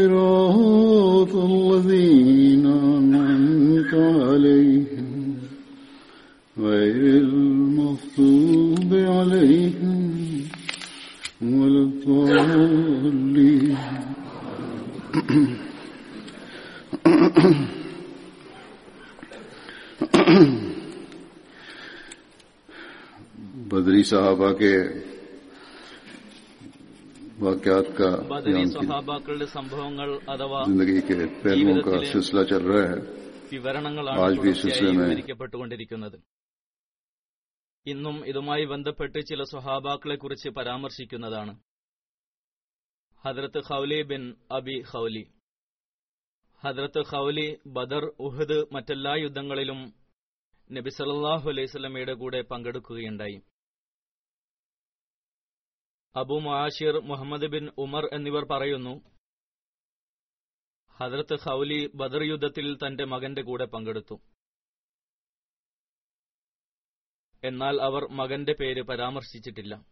صراط الذين أنعمت عليهم غير المغضوب عليهم ولا الضالين. بدری صحابہ کے वाकयात का ബദരി या उनकी സ്വഹാബാക്കളുടെ സംഭവങ്ങൾ അഥവാ जिंदगी के पहलुओं का सिलसिला चल रहा है വിവരണങ്ങളാണ് ആജ് ബി തുടർച്ചയായി സിൽസിലമേ. വിവരിക്കപ്പെട്ടുകൊണ്ടിരിക്കുന്നത് ഇന്നും ഇതുമായി ബന്ധപ്പെട്ട് ചില സ്വഹാബാക്കളെ കുറിച്ച് പരാമർശിക്കുന്നതാണ് ഹദ്രത്ത് ഖൗലി ബിൻ അബി ഖൗലി ഹദ്രത്ത് ഖൗലി ബദർ ഉഹദ് മറ്റെല്ലാ യുദ്ധങ്ങളിലും നബി സല്ലല്ലാഹു അലൈഹി സ്വലമയുടെ കൂടെ പങ്കെടുക്കുകയുണ്ടായി അബു മുആഷിർ മുഹമ്മദ് ബിൻ ഉമർ എന്നിവർ പറയുന്നു ഹദ്രത്ത് ഹൌലി ബദർ യുദ്ധത്തിൽ തന്റെ മകന്റെ കൂടെ പങ്കെടുത്തു. എന്നാൽ അവർ മകന്റെ പേര് പരാമർശിച്ചിട്ടില്ല.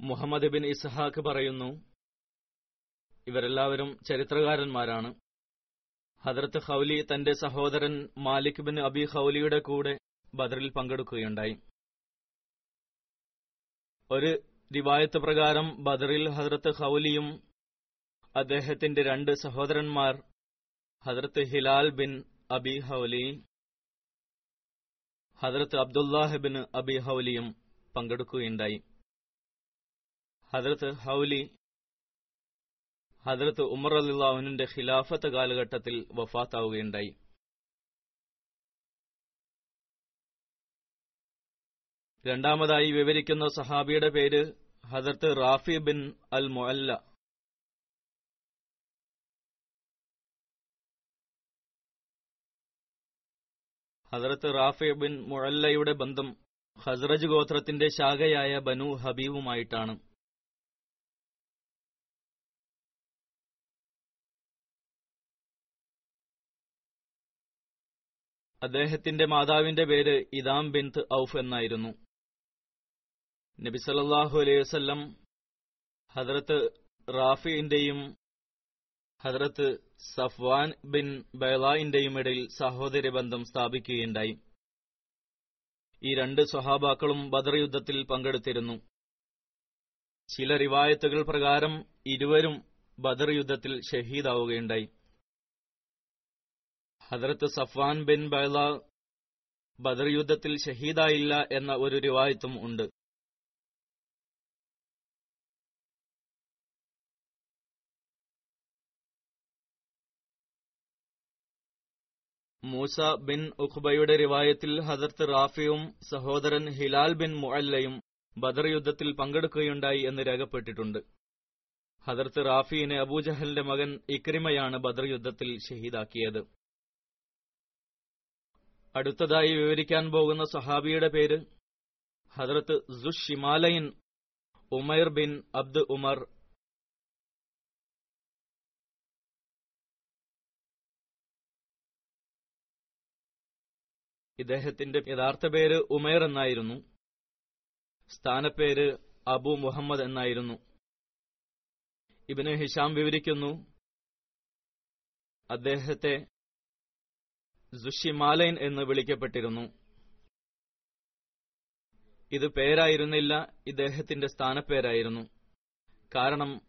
മുഹമ്മദ് ബിൻ ഇസ്ഹാഖ് പറയുന്നു ഇവരെല്ലാവരും ചരിത്രകാരന്മാരാണ്. ഹദ്രത്ത് ഹൌലി തന്റെ സഹോദരൻ മാലിക് ബിൻ അബി ഹൌലിയുടെ കൂടെ ബദറിൽ പങ്കെടുക്കുകയുണ്ടായി. ഒരു റിവായത്ത് പ്രകാരം ബദറിൽ ഹദ്രത്ത് ഹൌലിയും അദ്ദേഹത്തിന്റെ രണ്ട് സഹോദരന്മാർ ഹദ്രത്ത് ഹിലാൽ ബിൻ അബി ഹൌലി ഹദ്രത്ത് അബ്ദുല്ലാഹ് ബിൻ അബി ഹൌലിയും പങ്കെടുക്കുകയുണ്ടായി. ഹദ്രത്ത് ഹൌലി ഹദ്രത്ത് ഉമർ അലിള്ളാഹുവിന്റെ ഖിലാഫത്ത് കാലഘട്ടത്തിൽ വഫാത്താവുകയുണ്ടായി. രണ്ടാമതായി വിവരിക്കുന്ന സഹാബിയുടെ പേര് ഹദർത്ത് റാഫി ബിൻ അൽ മുഅല്ല ഹദർത്ത് റാഫി ബിൻ മുഅല്ലയുടെ ബന്ധം ഹസ്രജ് ഗോത്രത്തിന്റെ ശാഖയായ ബനു ഹബീബുമായിട്ടാണ്. അദ്ദേഹത്തിന്റെ മാതാവിന്റെ പേര് ഇദാം ബിൻത് ഔഫ് എന്നായിരുന്നു. നബി സല്ലല്ലാഹു അലൈഹി വസ്ല്ലം ഹദ്രത്ത് റാഫിന്റെയും ഹദ്രത്ത് സഫ്വാൻ ബിൻ ബൈലായിന്റെയും ഇടയിൽ സഹോദര ബന്ധം സ്ഥാപിക്കുകയുണ്ടായി. ഈ രണ്ട് സ്വഹാബാക്കളും ബദർ യുദ്ധത്തിൽ പങ്കെടുത്തിരുന്നു. ചില റിവായത്തുകൾ പ്രകാരം ഇരുവരും ബദർ യുദ്ധത്തിൽ ഷഹീദാവുകയുണ്ടായി. ഹദ്രത്ത് സഫ്വാൻ ബിൻ ബൈല ബദർ യുദ്ധത്തിൽ ഷഹീദായില്ല എന്ന ഒരു റിവായത്തും ഉണ്ട്. മൂസ ബിൻ ഉഖ്ബയുടെ റിവായത്തിൽ ഹദർത്ത് റാഫിയും സഹോദരൻ ഹിലാൽ ബിൻ മുഅല്ലയും ബദർ യുദ്ധത്തിൽ പങ്കെടുക്കുകയുണ്ടായി എന്ന് രേഖപ്പെട്ടിട്ടുണ്ട്. ഹദർത്ത് റാഫിയിനെ അബൂജഹലിന്റെ മകൻ ഇക്രിമയാണ് ബദർ യുദ്ധത്തിൽ ഷഹീദാക്കിയത്. അടുത്തതായി വിവരിക്കാൻ പോകുന്ന സഹാബിയുടെ പേര് ഹദർത്ത് സുഷിമാലയിൻ ഉമൈർ ബിൻ അബ്ദ് ഉമർ ഇദ്ദേഹത്തിന്റെ യഥാർത്ഥ പേര് ഉമേർ എന്നായിരുന്നു. സ്ഥാനപ്പേര് അബു മുഹമ്മദ് എന്നായിരുന്നു. ഇബിന് ഹിഷാം വിവരിക്കുന്നു അദ്ദേഹത്തെ സുഷിമാലൈൻ എന്ന് വിളിക്കപ്പെട്ടിരുന്നു. ഇത് പേരായിരുന്നില്ല ഇദ്ദേഹത്തിന്റെ സ്ഥാനപ്പേരായിരുന്നു. കാരണം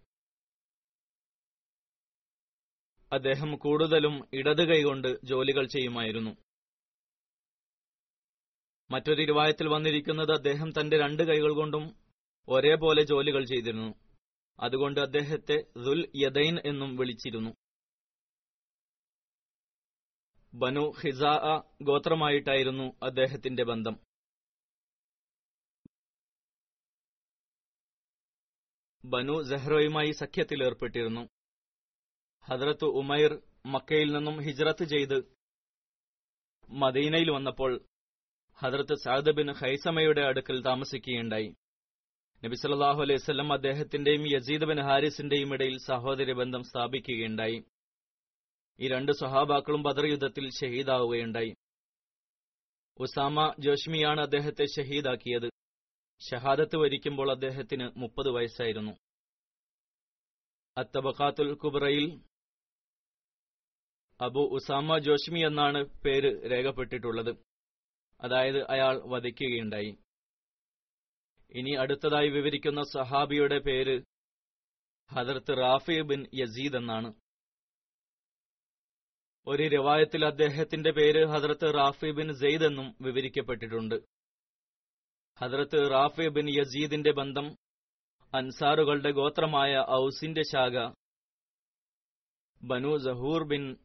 അദ്ദേഹം കൂടുതലും ഇടത് കൈകൊണ്ട് ജോലികൾ ചെയ്യുമായിരുന്നു. മറ്റൊരു ഇരുവായത്തിൽ വന്നിരിക്കുന്നത് അദ്ദേഹം തന്റെ രണ്ട് കൈകൾ കൊണ്ടും ഒരേപോലെ ജോലികൾ ചെയ്തിരുന്നു. അതുകൊണ്ട് അദ്ദേഹത്തെ ദുൽ യദൈൻ എന്നും വിളിച്ചിരുന്നു. ബനു ഹിസാ ഗോത്രമായിട്ടായിരുന്നു അദ്ദേഹത്തിന്റെ ബന്ധം. ബനു സെഹ്റോയുമായി സഖ്യത്തിലേർപ്പെട്ടിരുന്നു ഹദ്രത്ത് ഉമൈർ മക്കയിൽ നിന്നും ഹിജ്റത്ത് ചെയ്ത് മദീനയിൽ വന്നപ്പോൾ ഹദ്രത്ത് സാദ് ബിൻ ഹൈസമയുടെ അടുക്കൽ താമസിക്കുകയുണ്ടായി. നബി സല്ലല്ലാഹു അലൈഹി സ്വലം അദ്ദേഹത്തിന്റെയും യസീദ് ബിൻ ഹാരിസിന്റെയും ഇടയിൽ സഹോദര ബന്ധം സ്ഥാപിക്കുകയുണ്ടായി. ഈ രണ്ട് സ്വഹാബാക്കളും ബദർ യുദ്ധത്തിൽ ഷഹീദാവുകയുണ്ടായി. ഉസാമ ജോഷ്മിയാണ് അദ്ദേഹത്തെ ഷഹീദാക്കിയത്. ഷഹാദത്ത് വരിക്കുമ്പോൾ അദ്ദേഹത്തിന് മുപ്പത് വയസ്സായിരുന്നു. അത്തബഖാത്തുൽ കുബ്രയിൽ അബു ഉസാമ ജോഷ്മി എന്നാണ് പേര് രേഖപ്പെട്ടിട്ടുള്ളത്. അതായത് അയാൾ വധിക്കുകയുണ്ടായി. ഇനി അടുത്തതായി വിവരിക്കുന്ന സഹാബിയുടെ പേര് ഹദർത്ത് റാഫി ബിൻ യസീദ് എന്നാണ്. ഒരു രവായത്തിൽ അദ്ദേഹത്തിന്റെ പേര് ഹദർത്ത് റാഫി ബിൻ സെയ്ദ് എന്നും വിവരിക്കപ്പെട്ടിട്ടുണ്ട്. ഹദർത്ത് റാഫി ബിൻ യസീദിന്റെ ബന്ധം അൻസാറുകളുടെ ഗോത്രമായ ഔസിന്റെ ശാഖ ബനു ജഹൂർ ബിൻ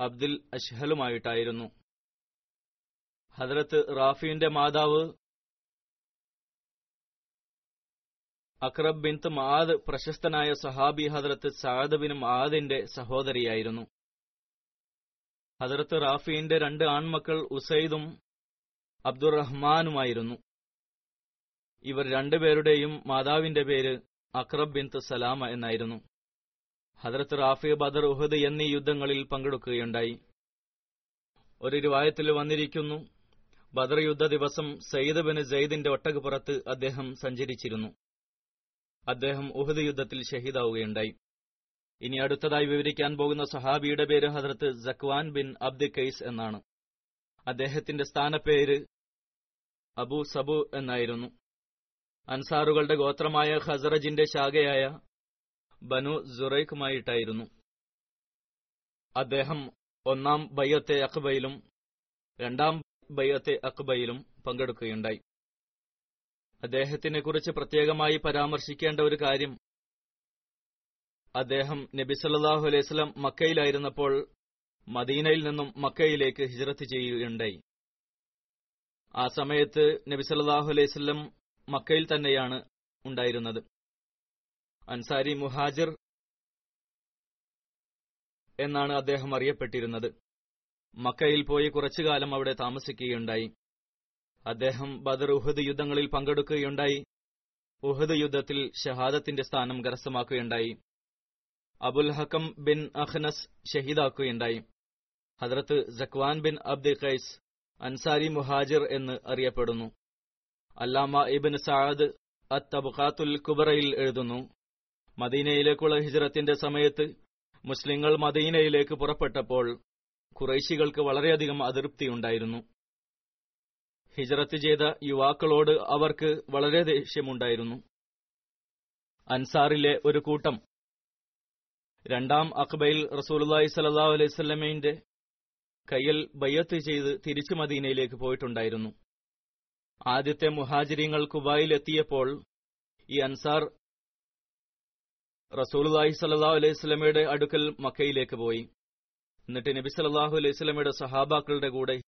അബ്ദുൽ അഷ്ഹലുമായിട്ടായിരുന്നു. ഹദ്രത്ത് റാഫിയുടെ മാതാവ് അക്രബ് ബിൻത്ത് മാദ് പ്രശസ്തനായ സഹാബി ഹദ്രത്ത് സാദ് ബിൻ മാദിന്റെ സഹോദരിയായിരുന്നു. ഹദ്രത്ത് റാഫിന്റെ രണ്ട് ആൺമക്കൾ ഉസൈദും അബ്ദുറഹ്മാനുമായിരുന്നു. ഇവർ രണ്ടുപേരുടെയും മാതാവിന്റെ പേര് അക്രബ് ബിൻ സലാമ എന്നായിരുന്നു. ഹദ്രത്ത് റാഫി ബദർ ഉഹദ് എന്നീ യുദ്ധങ്ങളിൽ പങ്കെടുക്കുകയുണ്ടായി. ഒരു രൂപായത്തിൽ വന്നിരിക്കുന്നു ബദർ യുദ്ധ ദിവസം സയ്യിദ് ബിൻ ജയ്ദിന്റെ ഒട്ടകപ്പുറത്ത് അദ്ദേഹം സഞ്ചരിച്ചിരുന്നു. അദ്ദേഹം ഉഹദ് യുദ്ധത്തിൽ ഷഹീദാവുകയുണ്ടായി. ഇനി അടുത്തതായി വിവരിക്കാൻ പോകുന്ന സഹാബിയുടെ പേര് ഹദ്രത്ത് ജക്വാൻ ബിൻ അബ്ദി കൈസ് എന്നാണ്. അദ്ദേഹത്തിന്റെ സ്ഥാനപ്പേര് അബു സബു എന്നായിരുന്നു. അൻസാറുകളുടെ ഗോത്രമായ ഖസറജിന്റെ ശാഖയായ ബനു ജുറൈഖുമായിട്ടായിരുന്നു അദ്ദേഹം ഒന്നാം ബയ്യത്തെ അഖ്ബയിലും രണ്ടാം ബയ്യത്തെ അക്ബയിലും പങ്കെടുക്കുകയുണ്ടായി. അദ്ദേഹത്തിനെ കുറിച്ച് പ്രത്യേകമായി പരാമർശിക്കേണ്ട ഒരു കാര്യം അദ്ദേഹം നബി സല്ലാഹു അലൈഹി വസല്ലം മക്കയിലായിരുന്നപ്പോൾ മദീനയിൽ നിന്നും മക്കയിലേക്ക് ഹിജ്റത്ത് ചെയ്യുകയുണ്ടായി. ആ സമയത്ത് നബി സല്ലാഹു അലൈഹി വസല്ലം മക്കയിൽ തന്നെയാണ് ഉണ്ടായിരുന്നത്. അൻസാരി മുഹാജിർ എന്നാണ് അദ്ദേഹം അറിയപ്പെട്ടിരുന്നത്. മക്കയിൽ പോയി കുറച്ചുകാലം അവിടെ താമസിക്കുകയുണ്ടായി. അദ്ദേഹം ബദർ ഉഹദ് യുദ്ധങ്ങളിൽ പങ്കെടുക്കുകയുണ്ടായി. ഉഹദ് യുദ്ധത്തിൽ ഷഹാദത്തിന്റെ സ്ഥാനം കരസ്ഥമാക്കുകയുണ്ടായി. അബുൽ ഹക്കം ബിൻ അഹ്നസ് ഷഹീദാക്കുകയുണ്ടായി. ഹദ്രത്ത് ജക്വാൻ ബിൻ അബ്ദുൽ ഖൈസ് അൻസാരി മുഹാജിർ എന്ന് അറിയപ്പെടുന്നു. അല്ലാമ ഇബിൻ സാദ് അത്ത് തബുഖാത്തുൽ കുബറയിൽ എഴുതുന്നു മദീനയിലേക്കുള്ള ഹിജ്റത്തിന്റെ സമയത്ത് മുസ്ലിങ്ങൾ മദീനയിലേക്ക് പുറപ്പെട്ടപ്പോൾ ഖുറൈശികൾക്ക് വളരെയധികം അതൃപ്തിയുണ്ടായിരുന്നു ഹിജറത്ത് ചെയ്ത യുവാക്കളോട് അവർക്ക് വളരെ ദേഷ്യമുണ്ടായിരുന്നു. അൻസാറിലെ ഒരു കൂട്ടം രണ്ടാം അഖ്ബയിൽ റസൂലുള്ളാഹി സല്ലാ വസല്ലമയുടെ കയ്യിൽ ബയ്യത്ത് ചെയ്ത് തിരിച്ചു മദീനയിലേക്ക് പോയിട്ടുണ്ടായിരുന്നു. ആദ്യത്തെ മുഹാജിരിങ്ങൾ കുബായിലെത്തിയപ്പോൾ ഈ അൻസാർ റസൂലുള്ളാഹി സല്ലാ അലൈഹി വസല്ലമയുടെ അടുക്കൽ മക്കയിലേക്ക് പോയി. എന്നിട്ട് നബി സല്ലല്ലാഹു അലൈഹി വസല്ലമയുടെ സഹാബാക്കളുടെ കൂടെ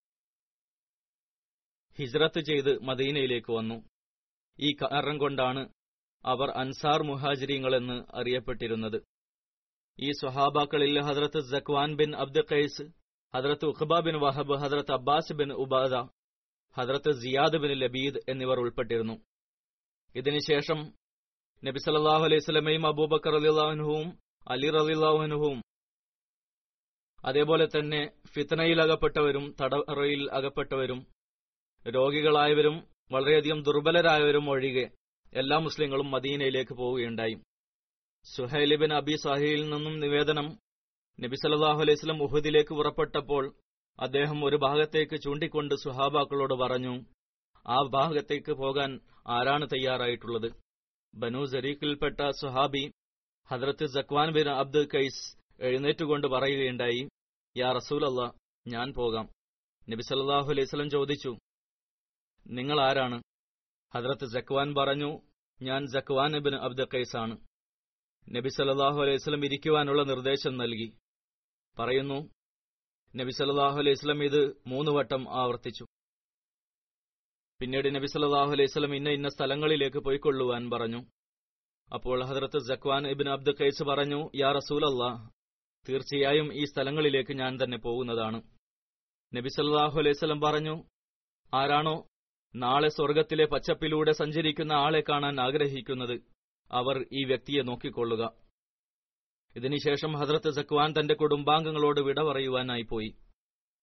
ഹിജ്റത്ത് ചെയ്ത് മദീനയിലേക്ക് വന്നു. ഈ കാരണം കൊണ്ടാണ് അവർ അൻസാർ മുഹാജിരിങ്ങളെന്ന് അറിയപ്പെട്ടിരുന്നത്. ഈ സ്വഹാബാക്കളിൽ ഹദ്രത്ത് ജക്വാൻ ബിൻ അബ്ദ് ഖൈസ് ഹദ്രത്ത് ഉഖബ ബിൻ വഹബ് ഹദ്രത്ത് അബ്ബാസ് ബിൻ ഉബാദ ഹദ്രത്ത് സിയാദ് ബിൻ ലബീദ് എന്നിവർ ഉൾപ്പെട്ടിരുന്നു. ഇതിനുശേഷം നബി സല്ലല്ലാഹു അലൈഹി സ്വലമയും അബൂബക്കർ അലിഹുവും അലി റളിയല്ലാഹുവിനും അതേപോലെ തന്നെ ഫിത്തനയിൽ അകപ്പെട്ടവരും തടറയിൽ അകപ്പെട്ടവരും രോഗികളായവരും വളരെയധികം ദുർബലരായവരും ഒഴികെ എല്ലാ മുസ്ലിങ്ങളും മദീനയിലേക്ക് പോവുകയുണ്ടായി. സുഹൈലിബിൻ അബി സാഹിയിൽ നിന്നും നിവേദനം നബി സല്ലാഹു അലൈഹി വസല്ലം ഉഹദിലേക്ക് പുറപ്പെട്ടപ്പോൾ അദ്ദേഹം ഒരു ഭാഗത്തേക്ക് ചൂണ്ടിക്കൊണ്ട് സുഹാബാക്കളോട് പറഞ്ഞു ആ ഭാഗത്തേക്ക് പോകാൻ ആരാണ് തയ്യാറായിട്ടുള്ളത്? ബനു സരീഖിൽപ്പെട്ട സുഹാബി ഹദ്രത്ത് ജക്വാൻ ബിൻ അബ്ദുൽ കൈസ് എഴുന്നേറ്റുകൊണ്ട് പറയുകയുണ്ടായി യാ റസൂലല്ല ഞാൻ പോകാം. നബി സല്ലല്ലാഹു അലൈഹി വസല്ലം ചോദിച്ചു നിങ്ങൾ ആരാണ്? ഹദ്രത്ത് ജക്വാൻ പറഞ്ഞു ഞാൻ ജക്വാൻ ബിൻ അബ്ദ കൈസാണ് നബി സല്ലല്ലാഹു അലൈഹി വസല്ലം ഇരിക്കുവാനുള്ള നിർദ്ദേശം നൽകി. പറയുന്നു നബി സല്ലല്ലാഹു അലൈഹി വസല്ലം ഇത് മൂന്ന് വട്ടം ആവർത്തിച്ചു. പിന്നീട് നബി സല്ലല്ലാഹു അലൈഹി വസല്ലം ഇന്ന ഇന്ന സ്ഥലങ്ങളിലേക്ക് പോയിക്കൊള്ളുവാൻ പറഞ്ഞു. അപ്പോൾ ഹദ്രത്ത് ജക്വാൻ ഇബിൻ അബ്ദുൽ കൈസ് പറഞ്ഞു യാ റസൂലല്ലാ തീർച്ചയായും ഈ സ്ഥലങ്ങളിലേക്ക് ഞാൻ തന്നെ പോകുന്നതാണ്. നബി സല്ലല്ലാഹു അലൈഹി വസല്ലം പറഞ്ഞു ആരാണോ നാളെ സ്വർഗത്തിലെ പച്ചപ്പിലൂടെ സഞ്ചരിക്കുന്ന ആളെ കാണാൻ ആഗ്രഹിക്കുന്നത് അവർ ഈ വ്യക്തിയെ നോക്കിക്കൊള്ളുക. ഇതിനുശേഷം ഹദ്രത്ത് സക്വാൻ തന്റെ കുടുംബാംഗങ്ങളോട് വിട പറയുവാനായി പോയി.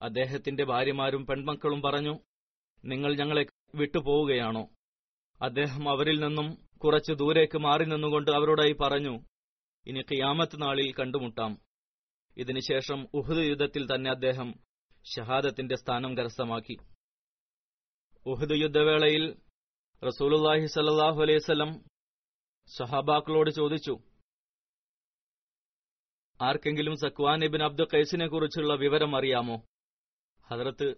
അദ്ദേഹത്തിന്റെ ഭാര്യമാരും പെൺമക്കളും പറഞ്ഞു നിങ്ങൾ ഞങ്ങളെ വിട്ടുപോവുകയാണോ? അദ്ദേഹം അവരിൽ നിന്നും കുറച്ചു ദൂരേക്ക് മാറി നിന്നുകൊണ്ട് അവരോടായി പറഞ്ഞു ഇനി ക്യാമത്ത് നാളിൽ കണ്ടുമുട്ടാം. ഇതിനുശേഷം ഉഹുദ് യുദ്ധത്തിൽ തന്നെ അദ്ദേഹം ഷഹാദത്തിന്റെ സ്ഥാനം കരസ്ഥമാക്കി. ഉഹുദ് യുദ്ധവേളയിൽ റസൂലുല്ലാഹി സല്ലാഹു അലൈവല്ലം സഹാബാക്കളോട് ചോദിച്ചു ആർക്കെങ്കിലും സക്വാൻ ഇബിൻ അബ്ദുൽ കൈസിനെ കുറിച്ചുള്ള വിവരം അറിയാമോ? ഹദ്രത്ത്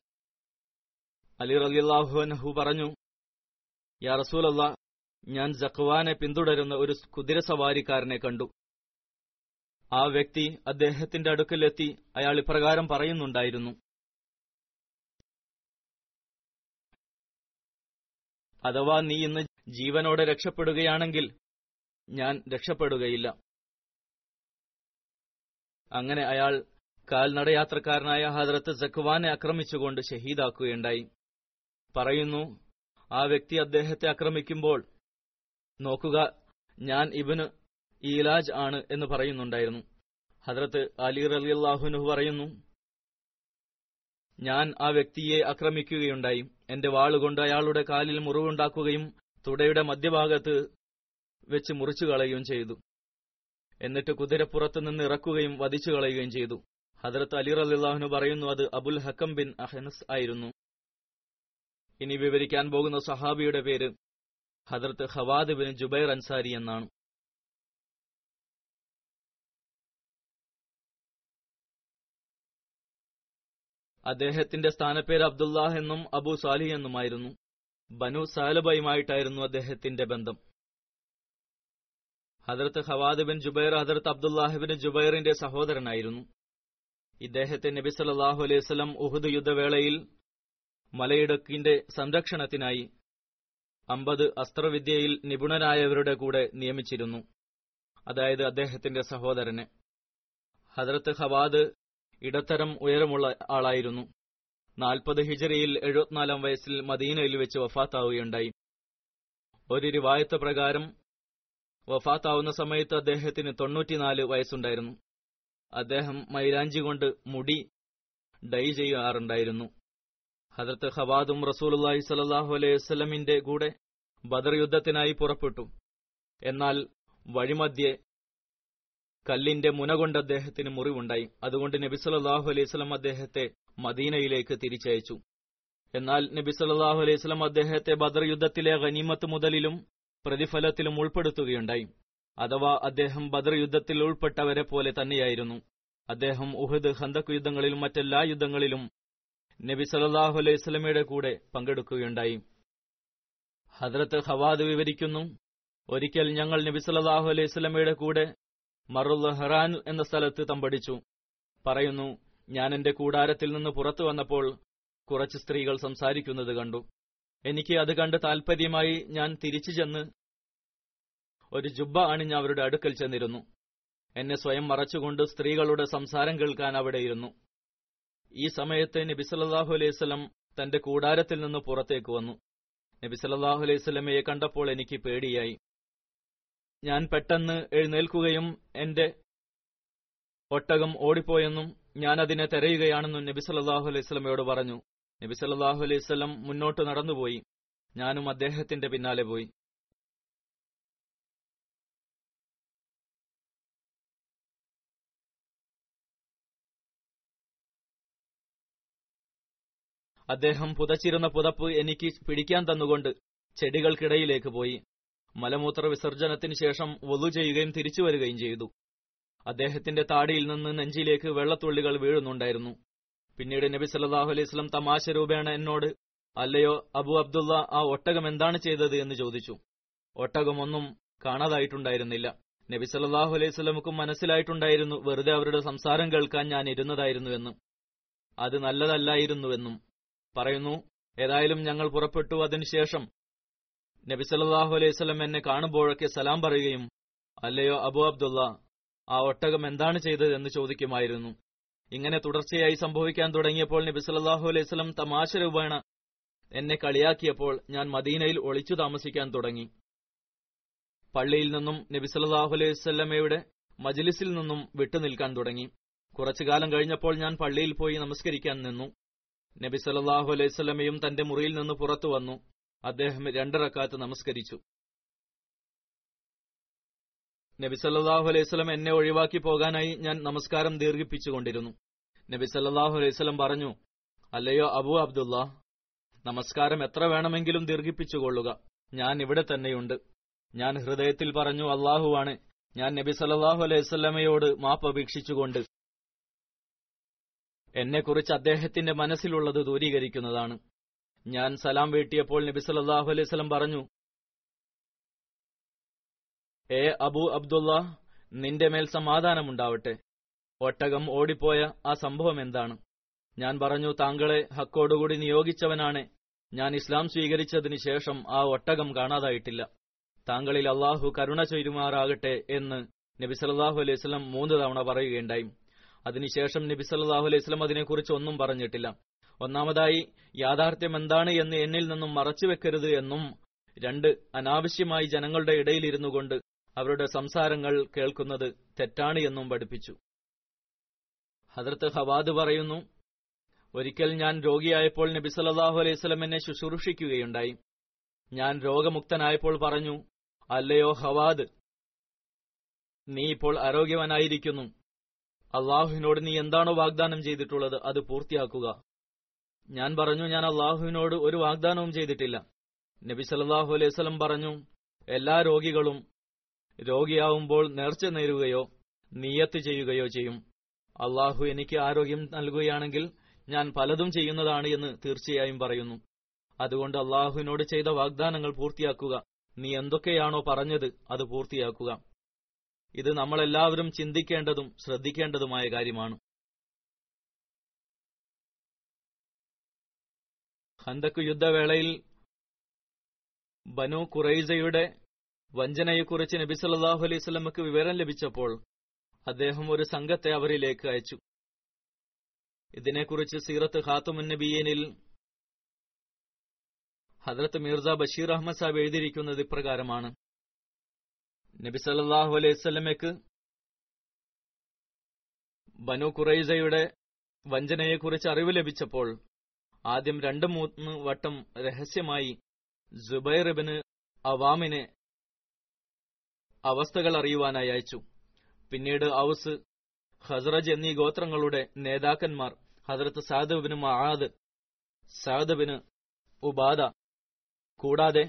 അലി റലിയല്ലാഹുഅനഹു പറഞ്ഞു യാ റസൂലല്ല ഞാൻ സക്വാനെ പിന്തുടരുന്ന ഒരു കുതിരസവാരിക്കാരനെ കണ്ടു. ആ വ്യക്തി അദ്ദേഹത്തിന്റെ അടുക്കലെത്തി അയാൾ ഇപ്രകാരം പറയുന്നുണ്ടായിരുന്നു. അഥവാ നീ ഇന്ന് ജീവനോടെ രക്ഷപ്പെടുകയാണെങ്കിൽ ഞാൻ രക്ഷപ്പെടുകയില്ല. അങ്ങനെ അയാൾ കാൽനടയാത്രക്കാരനായ ഹദ്രത്ത് സഖ്വാനെ ആക്രമിച്ചുകൊണ്ട് ഷഹീദാക്കുകയുണ്ടായി. പറയുന്നു ആ വ്യക്തി അദ്ദേഹത്തെ ആക്രമിക്കുമ്പോൾ നോക്കുക ഞാൻ ഇബന് ഈലാജ് ആണ് എന്ന് പറയുന്നുണ്ടായിരുന്നു. ഹദ്രത്ത് അലി റലിയല്ലാഹുനു പറയുന്നു ഞാൻ ആ വ്യക്തിയെ ആക്രമിക്കുകയുണ്ടായി. എന്റെ വാളുകൊണ്ട് അയാളുടെ കാലിൽ മുറിവുണ്ടാക്കുകയും തുടയുടെ മധ്യഭാഗത്ത് വെച്ച് മുറിച്ചു കളയുകയും ചെയ്തു. എന്നിട്ട് കുതിരപ്പുറത്ത് നിന്ന് ഇറക്കുകയും വധിച്ചു കളയുകയും ചെയ്തു. ഹദ്രത്ത് അലി റലിള്ളാഹുനു പറയുന്നു അത് അബുൽ ഹക്കം ബിൻ അഹനസ് ആയിരുന്നു. ഇനി വിവരിക്കാൻ പോകുന്ന സഹാബിയുടെ പേര് ഹദ്രത്ത് ഹവാദ് ബിൻ ജുബൈർ അൻസാരി എന്നാണ്. അദ്ദേഹത്തിന്റെ സ്ഥാനപ്പേര് അബ്ദുല്ലാഹ് എന്നും അബു സാലി എന്നുമായിരുന്നു. ബനു സാലബയുമായിട്ടായിരുന്നു അദ്ദേഹത്തിന്റെ ബന്ധം. ഹദർത്ത് ഖവാദ് ബിൻ ജുബൈർ ഹദർത്ത് അബ്ദുല്ലാഹിബിൻ ജുബൈറിന്റെ സഹോദരനായിരുന്നു. ഇദ്ദേഹത്തെ നബി സല്ലാഹു അലൈഹി വസല്ലം ഉഹുദ് യുദ്ധവേളയിൽ മലയിടുക്കിന്റെ സംരക്ഷണത്തിനായി അമ്പത് അസ്ത്രവിദ്യയിൽ നിപുണരായവരുടെ കൂടെ നിയമിച്ചിരുന്നു. അതായത് അദ്ദേഹത്തിന്റെ സഹോദരനെ. ഹദർത്ത് ഖവാദ് ഇടത്തരം ഉയരമുള്ള ആളായിരുന്നു. നാൽപ്പത് ഹിജറിയിൽ എഴുപത്തിനാലാം വയസ്സിൽ മദീനയിൽ വെച്ച് വഫാത്താവുകയുണ്ടായി. ഒരു റിവായത്ത് പ്രകാരം വഫാത്താവുന്ന സമയത്ത് അദ്ദേഹത്തിന് തൊണ്ണൂറ്റിനാല് വയസ്സുണ്ടായിരുന്നു. അദ്ദേഹം മൈലാഞ്ചി കൊണ്ട് മുടി ഡൈ ചെയ്യാറുണ്ടായിരുന്നു. ഹദർത്ത് ഖവാദും റസൂലുല്ലാഹി സലാഹു അലൈഹി വസ്ലമിന്റെ കൂടെ ബദർ യുദ്ധത്തിനായി പുറപ്പെട്ടു. എന്നാൽ വഴിമധ്യേ കല്ലിന്റെ മുന കൊണ്ട് അദ്ദേഹത്തിന് മുറിവുണ്ടായി. അതുകൊണ്ട് നബി സല്ലാഹു അലൈഹി സ്വലം അദ്ദേഹത്തെ മദീനയിലേക്ക് തിരിച്ചയച്ചു. എന്നാൽ നബി സല്ലാഹു അലൈഹി സ്വലം അദ്ദേഹത്തെ ബദർ യുദ്ധത്തിലെ ഗനീമത്ത് മുതലിലും പ്രതിഫലത്തിലും ഉൾപ്പെടുത്തുകയുണ്ടായി. അഥവാ അദ്ദേഹം ബദർ യുദ്ധത്തിൽ ഉൾപ്പെട്ടവരെ പോലെ തന്നെയായിരുന്നു. അദ്ദേഹം ഉഹദ് ഹന്തക് യുദ്ധങ്ങളിലും മറ്റെല്ലാ യുദ്ധങ്ങളിലും നബി സല്ലാഹു അലൈഹി സ്വലമയുടെ കൂടെ പങ്കെടുക്കുകയുണ്ടായി. ഹദ്രത്ത് ഹവാദ് വിവരിക്കുന്നു ഒരിക്കൽ ഞങ്ങൾ നബി സല്ലാഹു അലൈഹി സ്വലമയുടെ കൂടെ മറുൽ ഹറാൻ എന്ന സ്ഥലത്ത് തമ്പടിച്ചു. പറയുന്നു ഞാൻ എന്റെ കൂടാരത്തിൽ നിന്ന് പുറത്തു വന്നപ്പോൾ കുറച്ച് സ്ത്രീകൾ സംസാരിക്കുന്നത് കണ്ടു. എനിക്ക് അത് കണ്ട് താൽപര്യമായി ഞാൻ തിരിച്ചു ചെന്ന് ഒരു ജുബ്ബ അണിഞ്ഞ് അവരുടെ അടുക്കൽ ചെന്നിരുന്നു. എന്നെ സ്വയം മറച്ചുകൊണ്ട് സ്ത്രീകളുടെ സംസാരം കേൾക്കാൻ അവിടെയിരുന്നു ഈ സമയത്ത് നബി അലൈഹി സ്വലം തന്റെ കൂടാരത്തിൽ നിന്ന് പുറത്തേക്ക് വന്നു. നബി അലൈഹി സ്വലമയെ കണ്ടപ്പോൾ എനിക്ക് പേടിയായി. ഞാൻ പെട്ടെന്ന് എഴുന്നേൽക്കുകയും എന്റെ ഒട്ടകം ഓടിപ്പോയെന്നും ഞാൻ അതിനെ തെരയുകയാണെന്നും നബി സല്ലാഹു അലൈഹി സ്വലമയോട് പറഞ്ഞു. നബി സല്ലാഹു അലൈഹി സ്വലം മുന്നോട്ട് നടന്നുപോയി. ഞാനും അദ്ദേഹത്തിന്റെ പിന്നാലെ പോയി. അദ്ദേഹം പുതച്ചിരുന്ന പുതപ്പ് എനിക്ക് പിടിക്കാൻ തന്നുകൊണ്ട് ചെടികൾക്കിടയിലേക്ക് പോയി. മലമൂത്ര വിസർജനത്തിന് ശേഷം വലു ചെയ്യുകയും തിരിച്ചു വരികയും ചെയ്തു. അദ്ദേഹത്തിന്റെ താടിയിൽ നിന്ന് നെഞ്ചിലേക്ക് വെള്ളത്തുള്ളികൾ വീഴുന്നുണ്ടായിരുന്നു. പിന്നീട് നബി സല്ലാഹു അലൈഹി വസല്ലം തമാശ രൂപേണ എന്നോട് അല്ലയോ അബു അബ്ദുള്ള ആ ഒട്ടകം എന്താണ് ചെയ്തത്? എന്ന് ചോദിച്ചു. ഒട്ടകമൊന്നും കാണാതായിട്ടുണ്ടായിരുന്നില്ല. നബി സല്ലാഹു അലൈഹി സ്വലമുക്കും മനസ്സിലായിട്ടുണ്ടായിരുന്നു വെറുതെ അവരുടെ സംസാരം കേൾക്കാൻ ഞാൻ ഇരുന്നതായിരുന്നുവെന്നും. അത് നല്ലതല്ലായിരുന്നുവെന്നും പറയുന്നു. ഏതായാലും ഞങ്ങൾ പുറപ്പെട്ടു. അതിനുശേഷം നബി സല്ലല്ലാഹു അലൈഹി വസല്ലം എന്നെ കാണുമ്പോഴൊക്കെ സലാം പറയുകയും അല്ലയോ അബു അബ്ദുള്ള ആ ഒട്ടകം എന്താണ് ചെയ്തത്? എന്ന് ചോദിക്കുമായിരുന്നു. ഇങ്ങനെ തുടർച്ചയായി സംഭവിക്കാൻ തുടങ്ങിയപ്പോൾ നബി സല്ലാഹു അലൈഹി വസല്ലം തമാശ രൂപേണ എന്നെ കളിയാക്കിയപ്പോൾ ഞാൻ മദീനയിൽ ഒളിച്ചു താമസിക്കാൻ തുടങ്ങി. പള്ളിയിൽ നിന്നും നബി സല്ലാഹു അലൈഹി വസല്ലമയുടെ മജ്ലിസിൽ നിന്നും വിട്ടുനിൽക്കാൻ തുടങ്ങി. കുറച്ചു കാലം കഴിഞ്ഞപ്പോൾ ഞാൻ പള്ളിയിൽ പോയി നമസ്കരിക്കാൻ നിന്നു. നബി സല്ലാഹു അലൈഹി വസല്ലമയും തന്റെ മുറിയിൽ നിന്ന് പുറത്തു വന്നു. അദ്ദേഹം രണ്ടിറക്കാത്ത് നമസ്കരിച്ചു. നബി അലൈഹി വസല്ലം എന്നെ ഒഴിവാക്കി പോകാനായി ഞാൻ നമസ്കാരം ദീർഘിപ്പിച്ചുകൊണ്ടിരുന്നു. നബി അലൈഹി വസല്ലം പറഞ്ഞു അല്ലയോ അബു അബ്ദുല്ല നമസ്കാരം എത്ര വേണമെങ്കിലും ദീർഘിപ്പിച്ചുകൊള്ളുക. ഞാൻ ഇവിടെ തന്നെയുണ്ട്. ഞാൻ ഹൃദയത്തിൽ പറഞ്ഞു അള്ളാഹുവാണ് ഞാൻ നബി സല്ലാഹു അലൈഹി വസല്ലമയോട് മാപ്പ് അപേക്ഷിച്ചുകൊണ്ട് എന്നെക്കുറിച്ച് അദ്ദേഹത്തിന്റെ മനസ്സിലുള്ളത് ദൂരീകരിക്കുന്നതാണ്. ഞാൻ സലാം വീട്ടിയപ്പോൾ നബി സല്ലാഹു അലൈഹി വസല്ലം പറഞ്ഞു എ അബു അബ്ദുള്ള നിന്റെ മേൽ സമാധാനമുണ്ടാവട്ടെ. ഒട്ടകം ഓടിപ്പോയ ആ സംഭവം എന്താണ്? ഞാൻ പറഞ്ഞു താങ്കളെ ഹക്കോടുകൂടി നിയോഗിച്ചവനാണ്. ഞാൻ ഇസ്ലാം സ്വീകരിച്ചതിന് ശേഷം ആ ഒട്ടകം കാണാതായിട്ടില്ല. താങ്കളിൽ അള്ളാഹു കരുണ ചൊരുമാറാകട്ടെ എന്ന് നബി സല്ലാഹു അലൈഹി വസല്ലം മൂന്ന് തവണ പറയുകയുണ്ടായി. അതിനുശേഷം നബി സല്ലല്ലാഹു അലൈഹി സ്വലം അതിനെക്കുറിച്ച് ഒന്നും പറഞ്ഞിട്ടില്ല. ഒന്നാമതായി യാഥാർത്ഥ്യം എന്താണ് എന്ന് എന്നിൽ നിന്നും മറച്ചുവെക്കരുത് എന്നും രണ്ട് അനാവശ്യമായി ജനങ്ങളുടെ ഇടയിലിരുന്നു കൊണ്ട് അവരുടെ സംസാരങ്ങൾ കേൾക്കുന്നത് തെറ്റാണ് എന്നും പഠിപ്പിച്ചു. ഹദർത്ത് ഹവാദ് പറയുന്നു ഒരിക്കൽ ഞാൻ രോഗിയായപ്പോൾ നബി സല്ലല്ലാഹു അലൈഹി സ്വലം ശുശ്രൂഷിക്കുകയുണ്ടായി. ഞാൻ രോഗമുക്തനായപ്പോൾ പറഞ്ഞു അല്ലയോ ഹവാദ് നീ ഇപ്പോൾ ആരോഗ്യവാനായിരിക്കുന്നു. അള്ളാഹുവിനോട് നീ എന്താണോ വാഗ്ദാനം ചെയ്തിട്ടുള്ളത് അത് പൂർത്തിയാക്കുക. ഞാൻ പറഞ്ഞു ഞാൻ അള്ളാഹുവിനോട് ഒരു വാഗ്ദാനവും ചെയ്തിട്ടില്ല. നബി സല്ലാഹു അലൈഹി വസല്ലം പറഞ്ഞു എല്ലാ രോഗികളും രോഗിയാവുമ്പോൾ നേർച്ച നേരുകയോ നീയത്ത് ചെയ്യുകയോ ചെയ്യും. അള്ളാഹു എനിക്ക് ആരോഗ്യം നൽകുകയാണെങ്കിൽ ഞാൻ പലതും ചെയ്യുന്നതാണ് എന്ന് തീർച്ചയായും പറയുന്നു. അതുകൊണ്ട് അള്ളാഹുവിനോട് ചെയ്ത വാഗ്ദാനങ്ങൾ പൂർത്തിയാക്കുക നീ എന്തൊക്കെയാണോ പറഞ്ഞത് അത് പൂർത്തിയാക്കുക. ഇത് നമ്മളെല്ലാവരും ചിന്തിക്കേണ്ടതും ശ്രദ്ധിക്കേണ്ടതുമായ കാര്യമാണ്. ഹന്തക്ക് യുദ്ധവേളയിൽ ബനു കുറൈസയുടെ വഞ്ചനയെക്കുറിച്ച് നബി സല്ലാഹു അലൈഹി വിവരം ലഭിച്ചപ്പോൾ അദ്ദേഹം ഒരു സംഘത്തെ അവരിലേക്ക് അയച്ചു. ഇതിനെക്കുറിച്ച് സീറത്ത് ഖാത്തുമുൻ നബിയനിൽ ഹദ്രത്ത് മിർസ ബഷീർ അഹമ്മദ് സാബ് എഴുതിയിരിക്കുന്നത് ഇപ്രകാരമാണ്. നബി സല്ലാഹു അലൈഹി വസല്ലമയ്ക്ക് ബനു കുറൈസയുടെ വഞ്ചനയെക്കുറിച്ച് അറിവ് ലഭിച്ചപ്പോൾ ആദ്യം രണ്ട് മൂന്ന് വട്ടം രഹസ്യമായി ജുബൈറിബിന് അവാമിനെ അവസ്ഥകൾ അറിയുവാനായി അയച്ചു. പിന്നീട് ഔസ് ഹസ്രജ് എന്നീ ഗോത്രങ്ങളുടെ നേതാക്കന്മാർ ഹസ്രത്ത് സാദബിന് മഹാദ് സാദബിന് ഉബാദ കൂടാതെ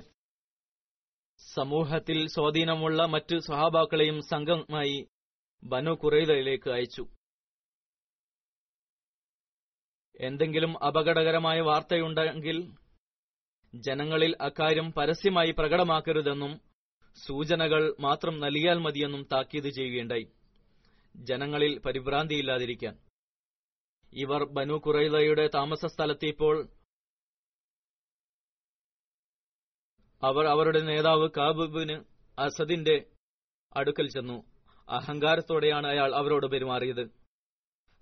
സമൂഹത്തിൽ സ്വാധീനമുള്ള മറ്റ് സ്വഹാബാക്കളെയും സംഘമായി ബനു കുറയിലേക്ക് അയച്ചു. എന്തെങ്കിലും അപകടകരമായ വാർത്തയുണ്ടെങ്കിൽ ജനങ്ങളിൽ അക്കാര്യം പരസ്യമായി പ്രകടമാക്കരുതെന്നും സൂചനകൾ മാത്രം നൽകിയാൽ മതിയെന്നും താക്കീത് ചെയ്യുകയുണ്ടായി. ജനങ്ങളിൽ പരിഭ്രാന്തിയില്ലാതിരിക്കാൻ. ഇവർ ബനു കുറൈലയുടെ താമസ സ്ഥലത്തിപ്പോൾ അവർ അവരുടെ നേതാവ് കാബുബിന് അസദിന്റെ അടുക്കൽ ചെന്നു. അഹങ്കാരത്തോടെയാണ് അയാൾ അവരോട് പെരുമാറിയത്.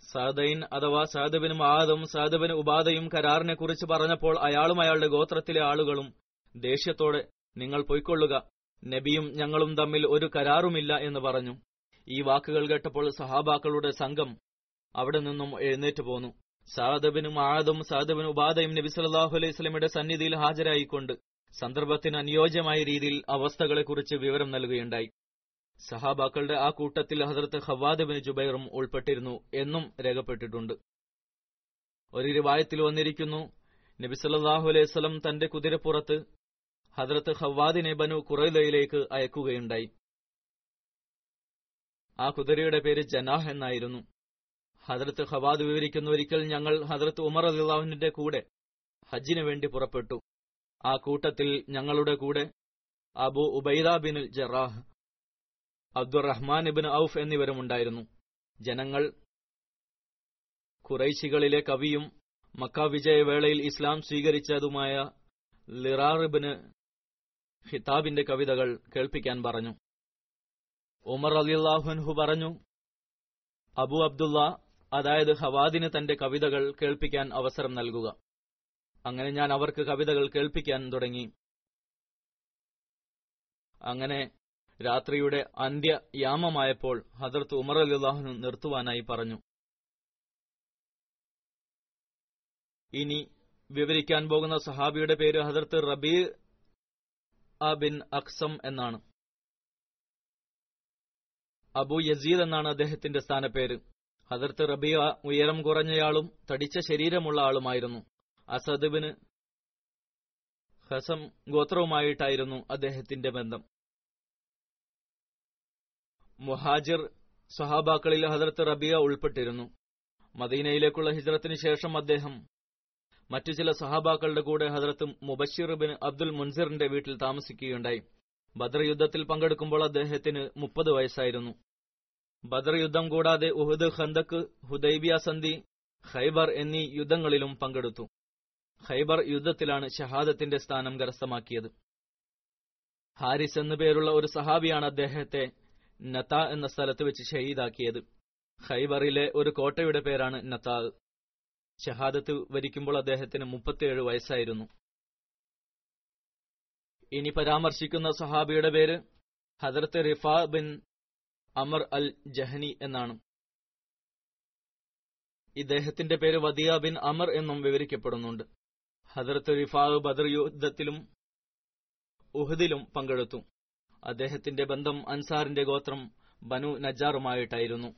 സാദൈൻ അഥവാ സാദബിനും ആദവും സാദബിന് ഉപാധയും കരാറിനെ കുറിച്ച് പറഞ്ഞപ്പോൾ അയാളും അയാളുടെ ഗോത്രത്തിലെ ആളുകളും ദേഷ്യത്തോടെ നിങ്ങൾ പൊയ്ക്കൊള്ളുക. നബിയും ഞങ്ങളും തമ്മിൽ ഒരു കരാറുമില്ല എന്ന് പറഞ്ഞു. ഈ വാക്കുകൾ കേട്ടപ്പോൾ സഹാബാക്കളുടെ സംഘം അവിടെ നിന്നും എഴുന്നേറ്റ് പോന്നു. സാദബിനും ആദും സാദബിൻ ഉപാധയും നബി സല്ലാഹു അലൈഹി സ്വലമിയുടെ സന്നിധിയിൽ ഹാജരായിക്കൊണ്ട് സന്ദർഭത്തിന് അനുയോജ്യമായ രീതിയിൽ അവസ്ഥകളെക്കുറിച്ച് വിവരം നൽകുകയുണ്ടായി. സഹാബാക്കളുടെ ആ കൂട്ടത്തിൽ ഹസരത്ത് ഹവാദബിൻ ജുബൈറും ഉൾപ്പെട്ടിരുന്നു എന്നും രേഖപ്പെട്ടിട്ടുണ്ട്. ഒരു റിവായത്തിൽ വന്നിരിക്കുന്നു നബി സല്ലാഹു അലൈഹി സ്വലം തന്റെ കുതിരപ്പുറത്ത് ഹദ്രത്ത് ഹവാദിനെ ബനു കുറയിലയിലേക്ക് അയക്കുകയുണ്ടായി. ആ കുതിരയുടെ പേര് ജനാഹ് എന്നായിരുന്നു. ഹദ്രത്ത് ഹവാദ് വിവരിക്കുന്ന ഒരിക്കൽ ഞങ്ങൾ ഹദ്രത്ത് ഉമർ അലിള്ളാഹുവിന്റെ കൂടെ ഹജ്ജിനു വേണ്ടി പുറപ്പെട്ടു. ആ കൂട്ടത്തിൽ ഞങ്ങളുടെ കൂടെ അബു ഉബൈദ ബിൻ ജറാഹ് അബ്ദുറഹ്മാൻ ഇബിൻ ഔഫ് എന്നിവരുമുണ്ടായിരുന്നു. ജനങ്ങൾ കുറൈശികളിലെ കവിയും മക്ക വിജയവേളയിൽ ഇസ്ലാം സ്വീകരിച്ചതുമായ ലിറാറിബിന് ഹിതാബിന്റെ കവിതകൾ കേൾപ്പിക്കാൻ പറഞ്ഞു. ഉമർ അലിള്ളാഹുൻഹു പറഞ്ഞു അബു അബ്ദുള്ള അതായത് ഹവാദിന് തന്റെ കവിതകൾ കേൾപ്പിക്കാൻ അവസരം നൽകുക. അങ്ങനെ ഞാൻ അവർക്ക് കവിതകൾ കേൾപ്പിക്കാൻ തുടങ്ങി. അങ്ങനെ രാത്രിയുടെ അന്ത്യയാമമായപ്പോൾ ഹദർത്ത് ഉമർ അലി അള്ളാഹുനു നിർത്തുവാനായി പറഞ്ഞു. ഇനി വിവരിക്കാൻ പോകുന്ന സഹാബിയുടെ പേര് ഹദർത്ത് റബീ ബിൻ അക്സം എന്നാണ്. അബു യസീദ് എന്നാണ് അദ്ദേഹത്തിന്റെ സ്ഥാനപ്പേര്. ഹദർത്ത് റബിയ ഉയരം കുറഞ്ഞയാളും തടിച്ച ശരീരമുള്ള ആളുമായിരുന്നു. അസദുബിന് ഹസം ഗോത്രവുമായിട്ടായിരുന്നു അദ്ദേഹത്തിന്റെ ബന്ധം. മുഹാജിർ സഹാബാക്കളിൽ ഹജറത്ത് റബിയ ഉൾപ്പെട്ടിരുന്നു. മദീനയിലേക്കുള്ള ഹിജ്റത്തിന് ശേഷം അദ്ദേഹം മറ്റു ചില സഹാബാക്കളുടെ കൂടെ ഹജറത്ത് മുബഷിർ ബിൻ അബ്ദുൽ മുൻസിറിന്റെ വീട്ടിൽ താമസിക്കുകയുണ്ടായി. ബദർ യുദ്ധത്തിൽ പങ്കെടുക്കുമ്പോൾ അദ്ദേഹത്തിന് മുപ്പത് വയസ്സായിരുന്നു. ബദർ യുദ്ധം കൂടാതെ ഉഹദ് ഖന്തക്ക് ഹുദൈബിയ സന്ധി ഖൈബർ എന്നീ യുദ്ധങ്ങളിലും പങ്കെടുത്തു. ഖൈബർ യുദ്ധത്തിലാണ് ഷഹാദത്തിന്റെ സ്ഥാനം കരസ്ഥമാക്കിയത്. ഹാരിസ് എന്നു പേരുള്ള ഒരു സഹാബിയാണ് അദ്ദേഹത്തെ നത്ത എന്ന സ്ഥലത്ത് വെച്ച് ഷഹീദാക്കിയത് ഖൈബറിലെ ഒരു കോട്ടയുടെ പേരാണ് നത്താൽ ഷഹാദത്ത് വരിക്കുമ്പോൾ അദ്ദേഹത്തിന് മുപ്പത്തിയേഴ് വയസ്സായിരുന്നു. ഇനി പരാമർശിക്കുന്ന സഹാബിയുടെ പേര് ഹദർത്ത് റിഫ ബിൻ അമർ അൽ ജഹനി എന്നാണ്. ഇദ്ദേഹത്തിന്റെ പേര് വദിയ ബിൻ അമർ എന്നും വിവരിക്കപ്പെടുന്നുണ്ട്. ഹദർത്ത് റിഫാ ബദർ യുദ്ധത്തിലും ഉഹദിലും പങ്കെടുത്തു. അദ്ദേഹത്തിന്റെ ബന്ധം അൻസാറിന്റെ ഗോത്രം ബനു നജാറുമായിട്ടായിരുന്നു.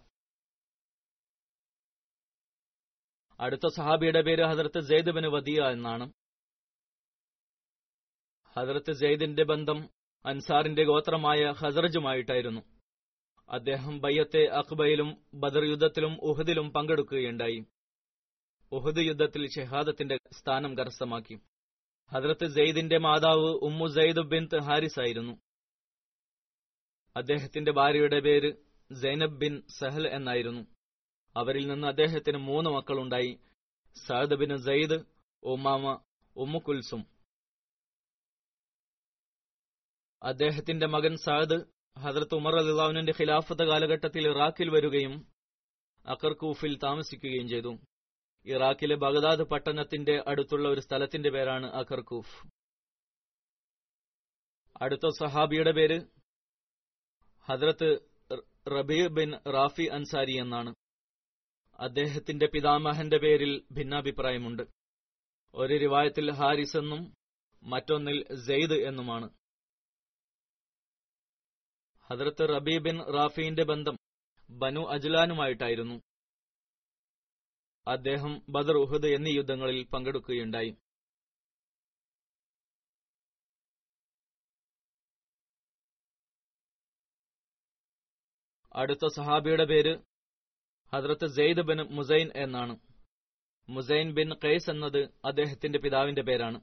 അടുത്ത സഹാബിയുടെ പേര് ഹദർത്ത് ജെയ്ദ് ബിൻ വദിയ എന്നാണ്. ഹദർത്ത് ജെയ്ദിന്റെ ബന്ധം അൻസാറിന്റെ ഗോത്രമായ ഹസറജുമായിട്ടായിരുന്നു അദ്ദേഹം ബയ്യത്തെ അക്ബയിലും ബദർ യുദ്ധത്തിലും ഉഹദിലും പങ്കെടുക്കുകയുണ്ടായി. ഉഹദ് യുദ്ധത്തിൽ ഷെഹാദത്തിന്റെ സ്ഥാനം കരസ്ഥമാക്കി. ഹദ്രത്ത് സെയ്ദിന്റെ മാതാവ് ഉമ്മു സെയ്ദ് ബിൻ ഹാരിസ് ആയിരുന്നു. അദ്ദേഹത്തിന്റെ ഭാര്യയുടെ പേര് സൈനബ് ബിൻ സഹൽ എന്നായിരുന്നു. അവരിൽ നിന്ന് അദ്ദേഹത്തിന് മൂന്ന് മക്കളുണ്ടായി. സഅദ് ബിൻ സയ്ദ് ഉമാമ ഉമ്മു അദ്ദേഹത്തിന്റെ മകൻ സഅദ് ഹദ്രത്ത് ഉമർ അലിദാവിനന്റെ ഖിലാഫത്ത് കാലഘട്ടത്തിൽ ഇറാഖിൽ വരികയും അക്കർകൂഫിൽ താമസിക്കുകയും ചെയ്തു. ഇറാഖിലെ ബഗ്ദാദ് പട്ടണത്തിന്റെ അടുത്തുള്ള ഒരു സ്ഥലത്തിന്റെ പേരാണ് അക്കർകൂഫ് അടുത്ത സഹാബിയുടെ പേര് ഹദ്രത്ത് റബീർ ബിൻ റാഫി അൻസാരി എന്നാണ്. അദ്ദേഹത്തിന്റെ പിതാമഹന്റെ പേരിൽ ഭിന്നാഭിപ്രായമുണ്ട്. ഒരു റിവായത്തിൽ ഹാരിസ് എന്നും മറ്റൊന്നിൽ സെയ്ദ് എന്നുമാണ്. ഹദ്രത്ത് റബീ ബിൻ റാഫിന്റെ ബന്ധം ബനു അജ്ലാനുമായിട്ടായിരുന്നു. അദ്ദേഹം ബദർ ഉഹദ് എന്നീ യുദ്ധങ്ങളിൽ പങ്കെടുക്കുകയുണ്ടായി. അടുത്ത സഹാബിയുടെ പേര് ഹദ്രത്ത് സെയ്ദ് ബിൻ മുസൈൻ എന്നാണ്. മുസൈൻ ബിൻ ഖൈസ് എന്നത് അദ്ദേഹത്തിന്റെ പിതാവിന്റെ പേരാണ്.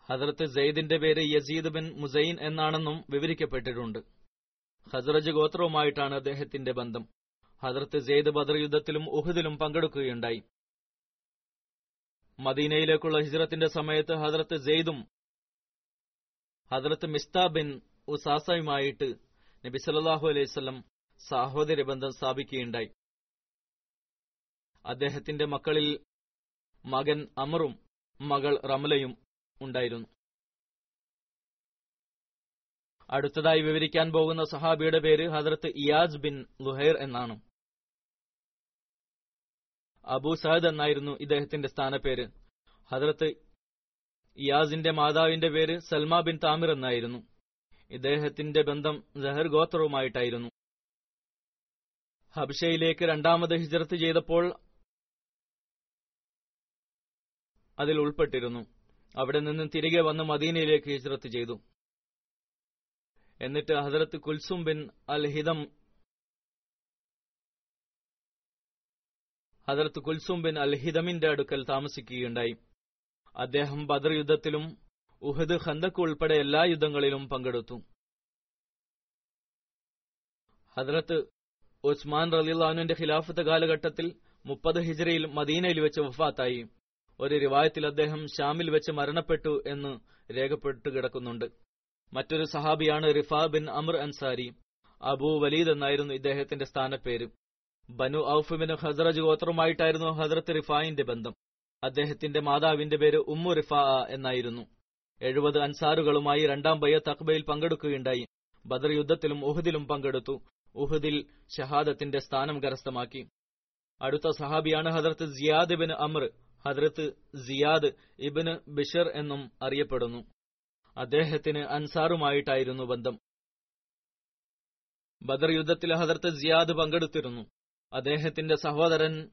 ഹദ്രത്ത് സെയ്ദിന്റെ പേര് യസീദ് ബിൻ മുസൈൻ എന്നാണെന്നും വിവരിക്കപ്പെട്ടിട്ടുണ്ട്. ഹസ്രജ് ഗോത്രവുമായിട്ടാണ് അദ്ദേഹത്തിന്റെ ബന്ധം. ഹദ്രത്ത് സെയ്ദ് ബദർ യുദ്ധത്തിലും ഉഹുദിലും പങ്കെടുക്കുകയുണ്ടായി. മദീനയിലേക്കുള്ള ഹിജ്റത്തിന്റെ സമയത്ത് ഹദ്രത്ത് സെയ്ദും ഹദ്രത്ത് മിസ്ത ബിൻ ഉസാസയുമായിട്ട് നബി സല്ലാഹു അലൈവല്ലം സാഹോദര്യ ബന്ധം സ്ഥാപിക്കുകയുണ്ടായി. അദ്ദേഹത്തിന്റെ മക്കളിൽ മകൻ അമറും മകൾ റമലയും ഉണ്ടായിരുന്നു. അടുത്തതായി വിവരിക്കാൻ പോകുന്ന സഹാബിയുടെ പേര് ഹദരത്ത് ഇയാസ് ബിൻ ലുഹൈർ എന്നാണ്. അബൂ സഹദ് എന്നായിരുന്നു ഇദ്ദേഹത്തിന്റെ സ്ഥാനപ്പേര്. ഹദരത്ത് ഇയാസിന്റെ മാതാവിന്റെ പേര് സൽമ ബിൻ താമിർ എന്നായിരുന്നു. ഇദ്ദേഹത്തിന്റെ ബന്ധം ജഹർ ഗോത്രവുമായിട്ടായിരുന്നു. ഹബ്ഷയിലേക്ക് രണ്ടാമത് ഹിജറത്ത് ചെയ്തപ്പോൾ അതിൽ ഉൾപ്പെട്ടിരുന്നു. അവിടെ നിന്ന് തിരികെ വന്ന് മദീനയിലേക്ക് ഹിജ്റത്ത് ചെയ്തു. എന്നിട്ട് ഹസരത്ത് കുൽസും ബിൻ അൽ ഹിദം ഹസരത്ത് കുൽസും ബിൻ അൽ ഹിദമിന്റെ അടുക്കൽ താമസിക്കുകയുണ്ടായി. അദ്ദേഹം ബദർ യുദ്ധത്തിലും ഉഹദ് ഖന്തക്ക് ഉൾപ്പെടെ എല്ലാ യുദ്ധങ്ങളിലും പങ്കെടുത്തു. ഹദ്രത്ത് ഉസ്മാൻ റലിള്ളാനുവിന്റെ ഖിലാഫത്ത് കാലഘട്ടത്തിൽ മുപ്പത് ഹിജറയിൽ മദീനയിൽ വെച്ച് വഫാത്തായി. ഒരു റിവായത്തിൽ അദ്ദേഹം ഷാമിൽ വെച്ച് മരണപ്പെട്ടു എന്ന് രേഖപ്പെട്ടു കിടക്കുന്നുണ്ട്. മറ്റൊരു സഹാബിയാണ് റിഫ ബിൻ അമർ അൻസാരി. അബൂ വലീദ് എന്നായിരുന്നു ഇദ്ദേഹത്തിന്റെ സ്ഥാനപ്പേര്. ബനു ഔഫ് ബിൻ ഹസ്രജ് ഗോത്രവുമായിട്ടായിരുന്നു ഹദ്രത്ത് റിഫായിന്റെ ബന്ധം. അദ്ദേഹത്തിന്റെ മാതാവിന്റെ പേര് ഉമ്മു റിഫ എന്നായിരുന്നു. എഴുപത് അൻസാറുകളുമായി രണ്ടാം ബയ തക്ബയിൽ പങ്കെടുക്കുകയുണ്ടായി. ബദർ യുദ്ധത്തിലും ഉഹദിലും പങ്കെടുത്തു. ഉഹദിൽ ഷഹാദത്തിന്റെ സ്ഥാനം കരസ്ഥമാക്കി. അടുത്ത സഹാബിയാണ് ഹദർത്ത് സിയാദ് ബിൻ അമർ. ഹദർത്ത് സിയാദ് ഇബിന് ബിഷർ എന്നും അറിയപ്പെടുന്നു. അദ്ദേഹത്തിന് അൻസാറുമായിട്ടായിരുന്നു ബന്ധം. ബദർ യുദ്ധത്തിൽ ഹദർത്ത് സിയാദ് പങ്കെടുത്തിരുന്നു. അദ്ദേഹത്തിന്റെ സഹോദരൻ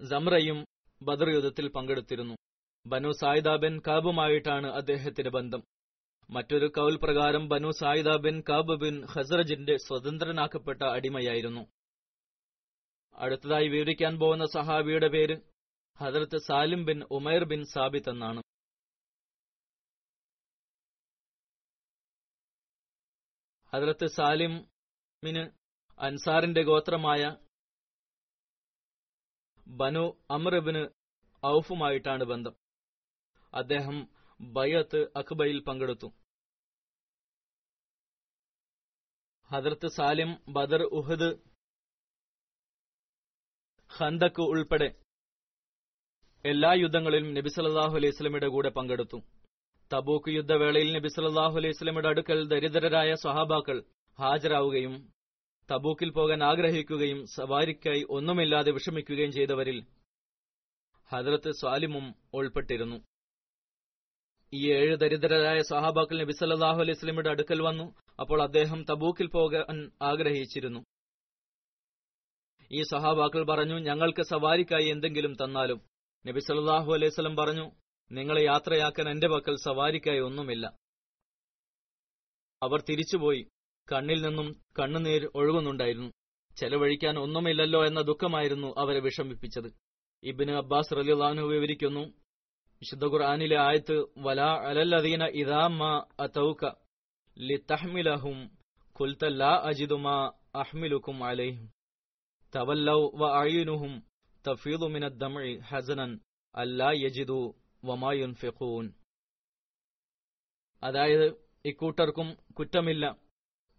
ജംറയും ബദർ യുദ്ധത്തിൽ പങ്കെടുത്തിരുന്നു. ബനു സായിദ ബിൻ കാബുമായിട്ടാണ് അദ്ദേഹത്തിന്റെ ബന്ധം. മറ്റൊരു കൗൽ പ്രകാരം Banu Saida bin Kab bin ഖസറജിന്റെ സ്വതന്ത്രനാക്കപ്പെട്ട അടിമയായിരുന്നു. അടുത്തതായി വിവരിക്കാൻ പോകുന്ന സഹാബിയുടെ പേര് ഹദരത്ത് സാലിം ബിൻ ഉമൈർ ബിൻ സാബിത്ത് എന്നാണ്. ഹദരത്ത് സാലിമിന് അൻസാറിന്റെ ഗോത്രമായ ബനു അമർബിന് ഔഫുമായിട്ടാണ് ബന്ധം. അദ്ദേഹം ബയത്ത് അക്ബയിൽ പങ്കെടുത്തു. ഹദർത്ത് സാലിം ബദർ ഉഹദ് ഖന്തക്ക് ഉൾപ്പെടെ എല്ലാ യുദ്ധങ്ങളിലും നബി സല്ലല്ലാഹു അലൈഹി സ്വലമിയുടെ കൂടെ പങ്കെടുത്തു. തബൂക്ക് യുദ്ധവേളയിൽ നബി സല്ലല്ലാഹു അലൈഹി സ്വലമിയുടെ അടുക്കൽ ദരിദ്രരായ സ്വഹാബാക്കൾ ഹാജരാവുകയും തബൂക്കിൽ പോകാൻ ആഗ്രഹിക്കുകയും സവാരിക്കായി ഒന്നുമില്ലാതെ വിഷമിക്കുകയും ചെയ്തവരിൽ ഹദ്രത്ത് സാലിമും ഉൾപ്പെട്ടിരുന്നു. ഈ ഏഴ് ദരിദ്രരായ സഹാബാക്കൾ നബി സല്ലാഹു അലൈഹി സ്വലമിയുടെ അടുക്കൽ വന്നു. അപ്പോൾ അദ്ദേഹം തബൂക്കിൽ പോകാൻ ആഗ്രഹിച്ചിരുന്നു. ഈ സഹാബാക്കൾ പറഞ്ഞു ഞങ്ങൾക്ക് സവാരിക്കായി എന്തെങ്കിലും തന്നാലും. നബി സല്ലാഹു അലൈഹി സ്വലം പറഞ്ഞു നിങ്ങളെ യാത്രയാക്കാൻ എന്റെ പക്കൽ സവാരിക്കായി ഒന്നുമില്ല. അവർ തിരിച്ചുപോയി. കണ്ണിൽ നിന്നും കണ്ണുനീർ ഒഴുകുന്നുണ്ടായിരുന്നു. ചെലവഴിക്കാൻ ഒന്നുമില്ലല്ലോ എന്ന ദുഃഖമായിരുന്നു അവരെ വിഷമിപ്പിച്ചത്. ഇബിന് അബ്ബാസ് റലിള്ളാഹു വിവരിക്കുന്നു വിശുദ്ധ ഖുർആാനിലെ ആയത്ത് വലാ അലല്ലദീന മാ അതൗക ലിതഹ്മിലഹും ഖുൽത ലാ അജിദു മാ അഹ്മിലുക്കും അലൈഹിം തവല്ലൗ വ അയുനുഹും തഫീദു മിന ഹസനൻ അല്ലാ യജിദു വമാ യുൻഫിഖൂൻ. അതായത് ഇക്കൂട്ടർക്കും കുറ്റമില്ല.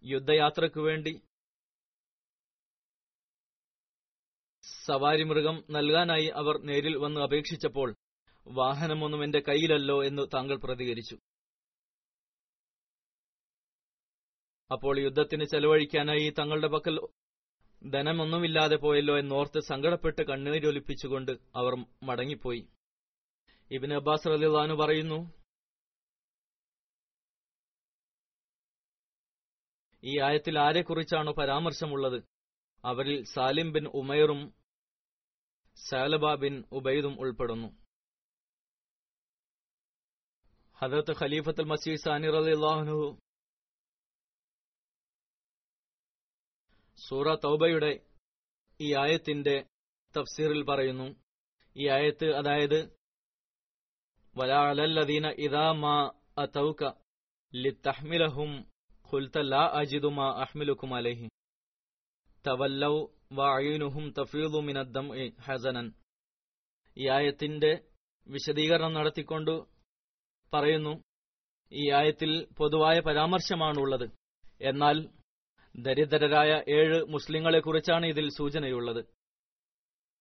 യുദ്ധയാത്രയ്ക്കു വേണ്ടി സവാരി മൃഗം നൽകാനായി അവർ നേരിൽ വന്ന് അപേക്ഷിച്ചപ്പോൾ വാഹനമൊന്നും എന്റെ കയ്യിലല്ലോ എന്ന് താങ്കൾ പ്രതികരിച്ചു. അപ്പോൾ യുദ്ധത്തിന് ചെലവഴിക്കാനായി തങ്ങളുടെ പക്കൽ ധനമൊന്നുമില്ലാതെ പോയല്ലോ എന്നോർത്ത് സങ്കടപ്പെട്ട് കണ്ണീരൊലിപ്പിച്ചുകൊണ്ട് അവർ മടങ്ങിപ്പോയി. ഇബിന് അബ്ബാസ് റലിദാനു പറയുന്നു ഈ ആയത്തിൽ ആരെക്കുറിച്ചാണോ പരാമർശമുള്ളത്? അവരിൽ സാലിം ബിൻ ഉമൈറും സാലബ ബിൻ ഉബൈദും ഉൾപ്പെടുന്നു. ഹദരത്ത് ഖലീഫത്തുൽ മസീദ് സാനി റളിയല്ലാഹു സൂറ തൗബയുടെ ഈ ആയത്തിന്റെ തഫ്സീറിൽ പറയുന്നു. ഈ ആയത്ത് അതായത് വലാലല്ലദീന ഇദാ മാ അതൗക ലിത്തഹ്മിലഹും ഖുൽത ലാ അജിദു മാ അഹ്മിലുക്കും അലൈഹി. തവല്ലൗ വഅയുനുഹും തഫീദു മിനദ്ദംഇ ഹസനൻ. ഈ ആയത്തിന്റെ വിശദീകരണം നടത്തിക്കൊണ്ട് പറയുന്നു ഈ ആയത്തിൽ പൊതുവായ പരാമർശമാണുള്ളത്. എന്നാൽ ദരിദ്രരായ ഏഴ് മുസ്ലിങ്ങളെക്കുറിച്ചാണ് ഇതിൽ സൂചനയുള്ളത്.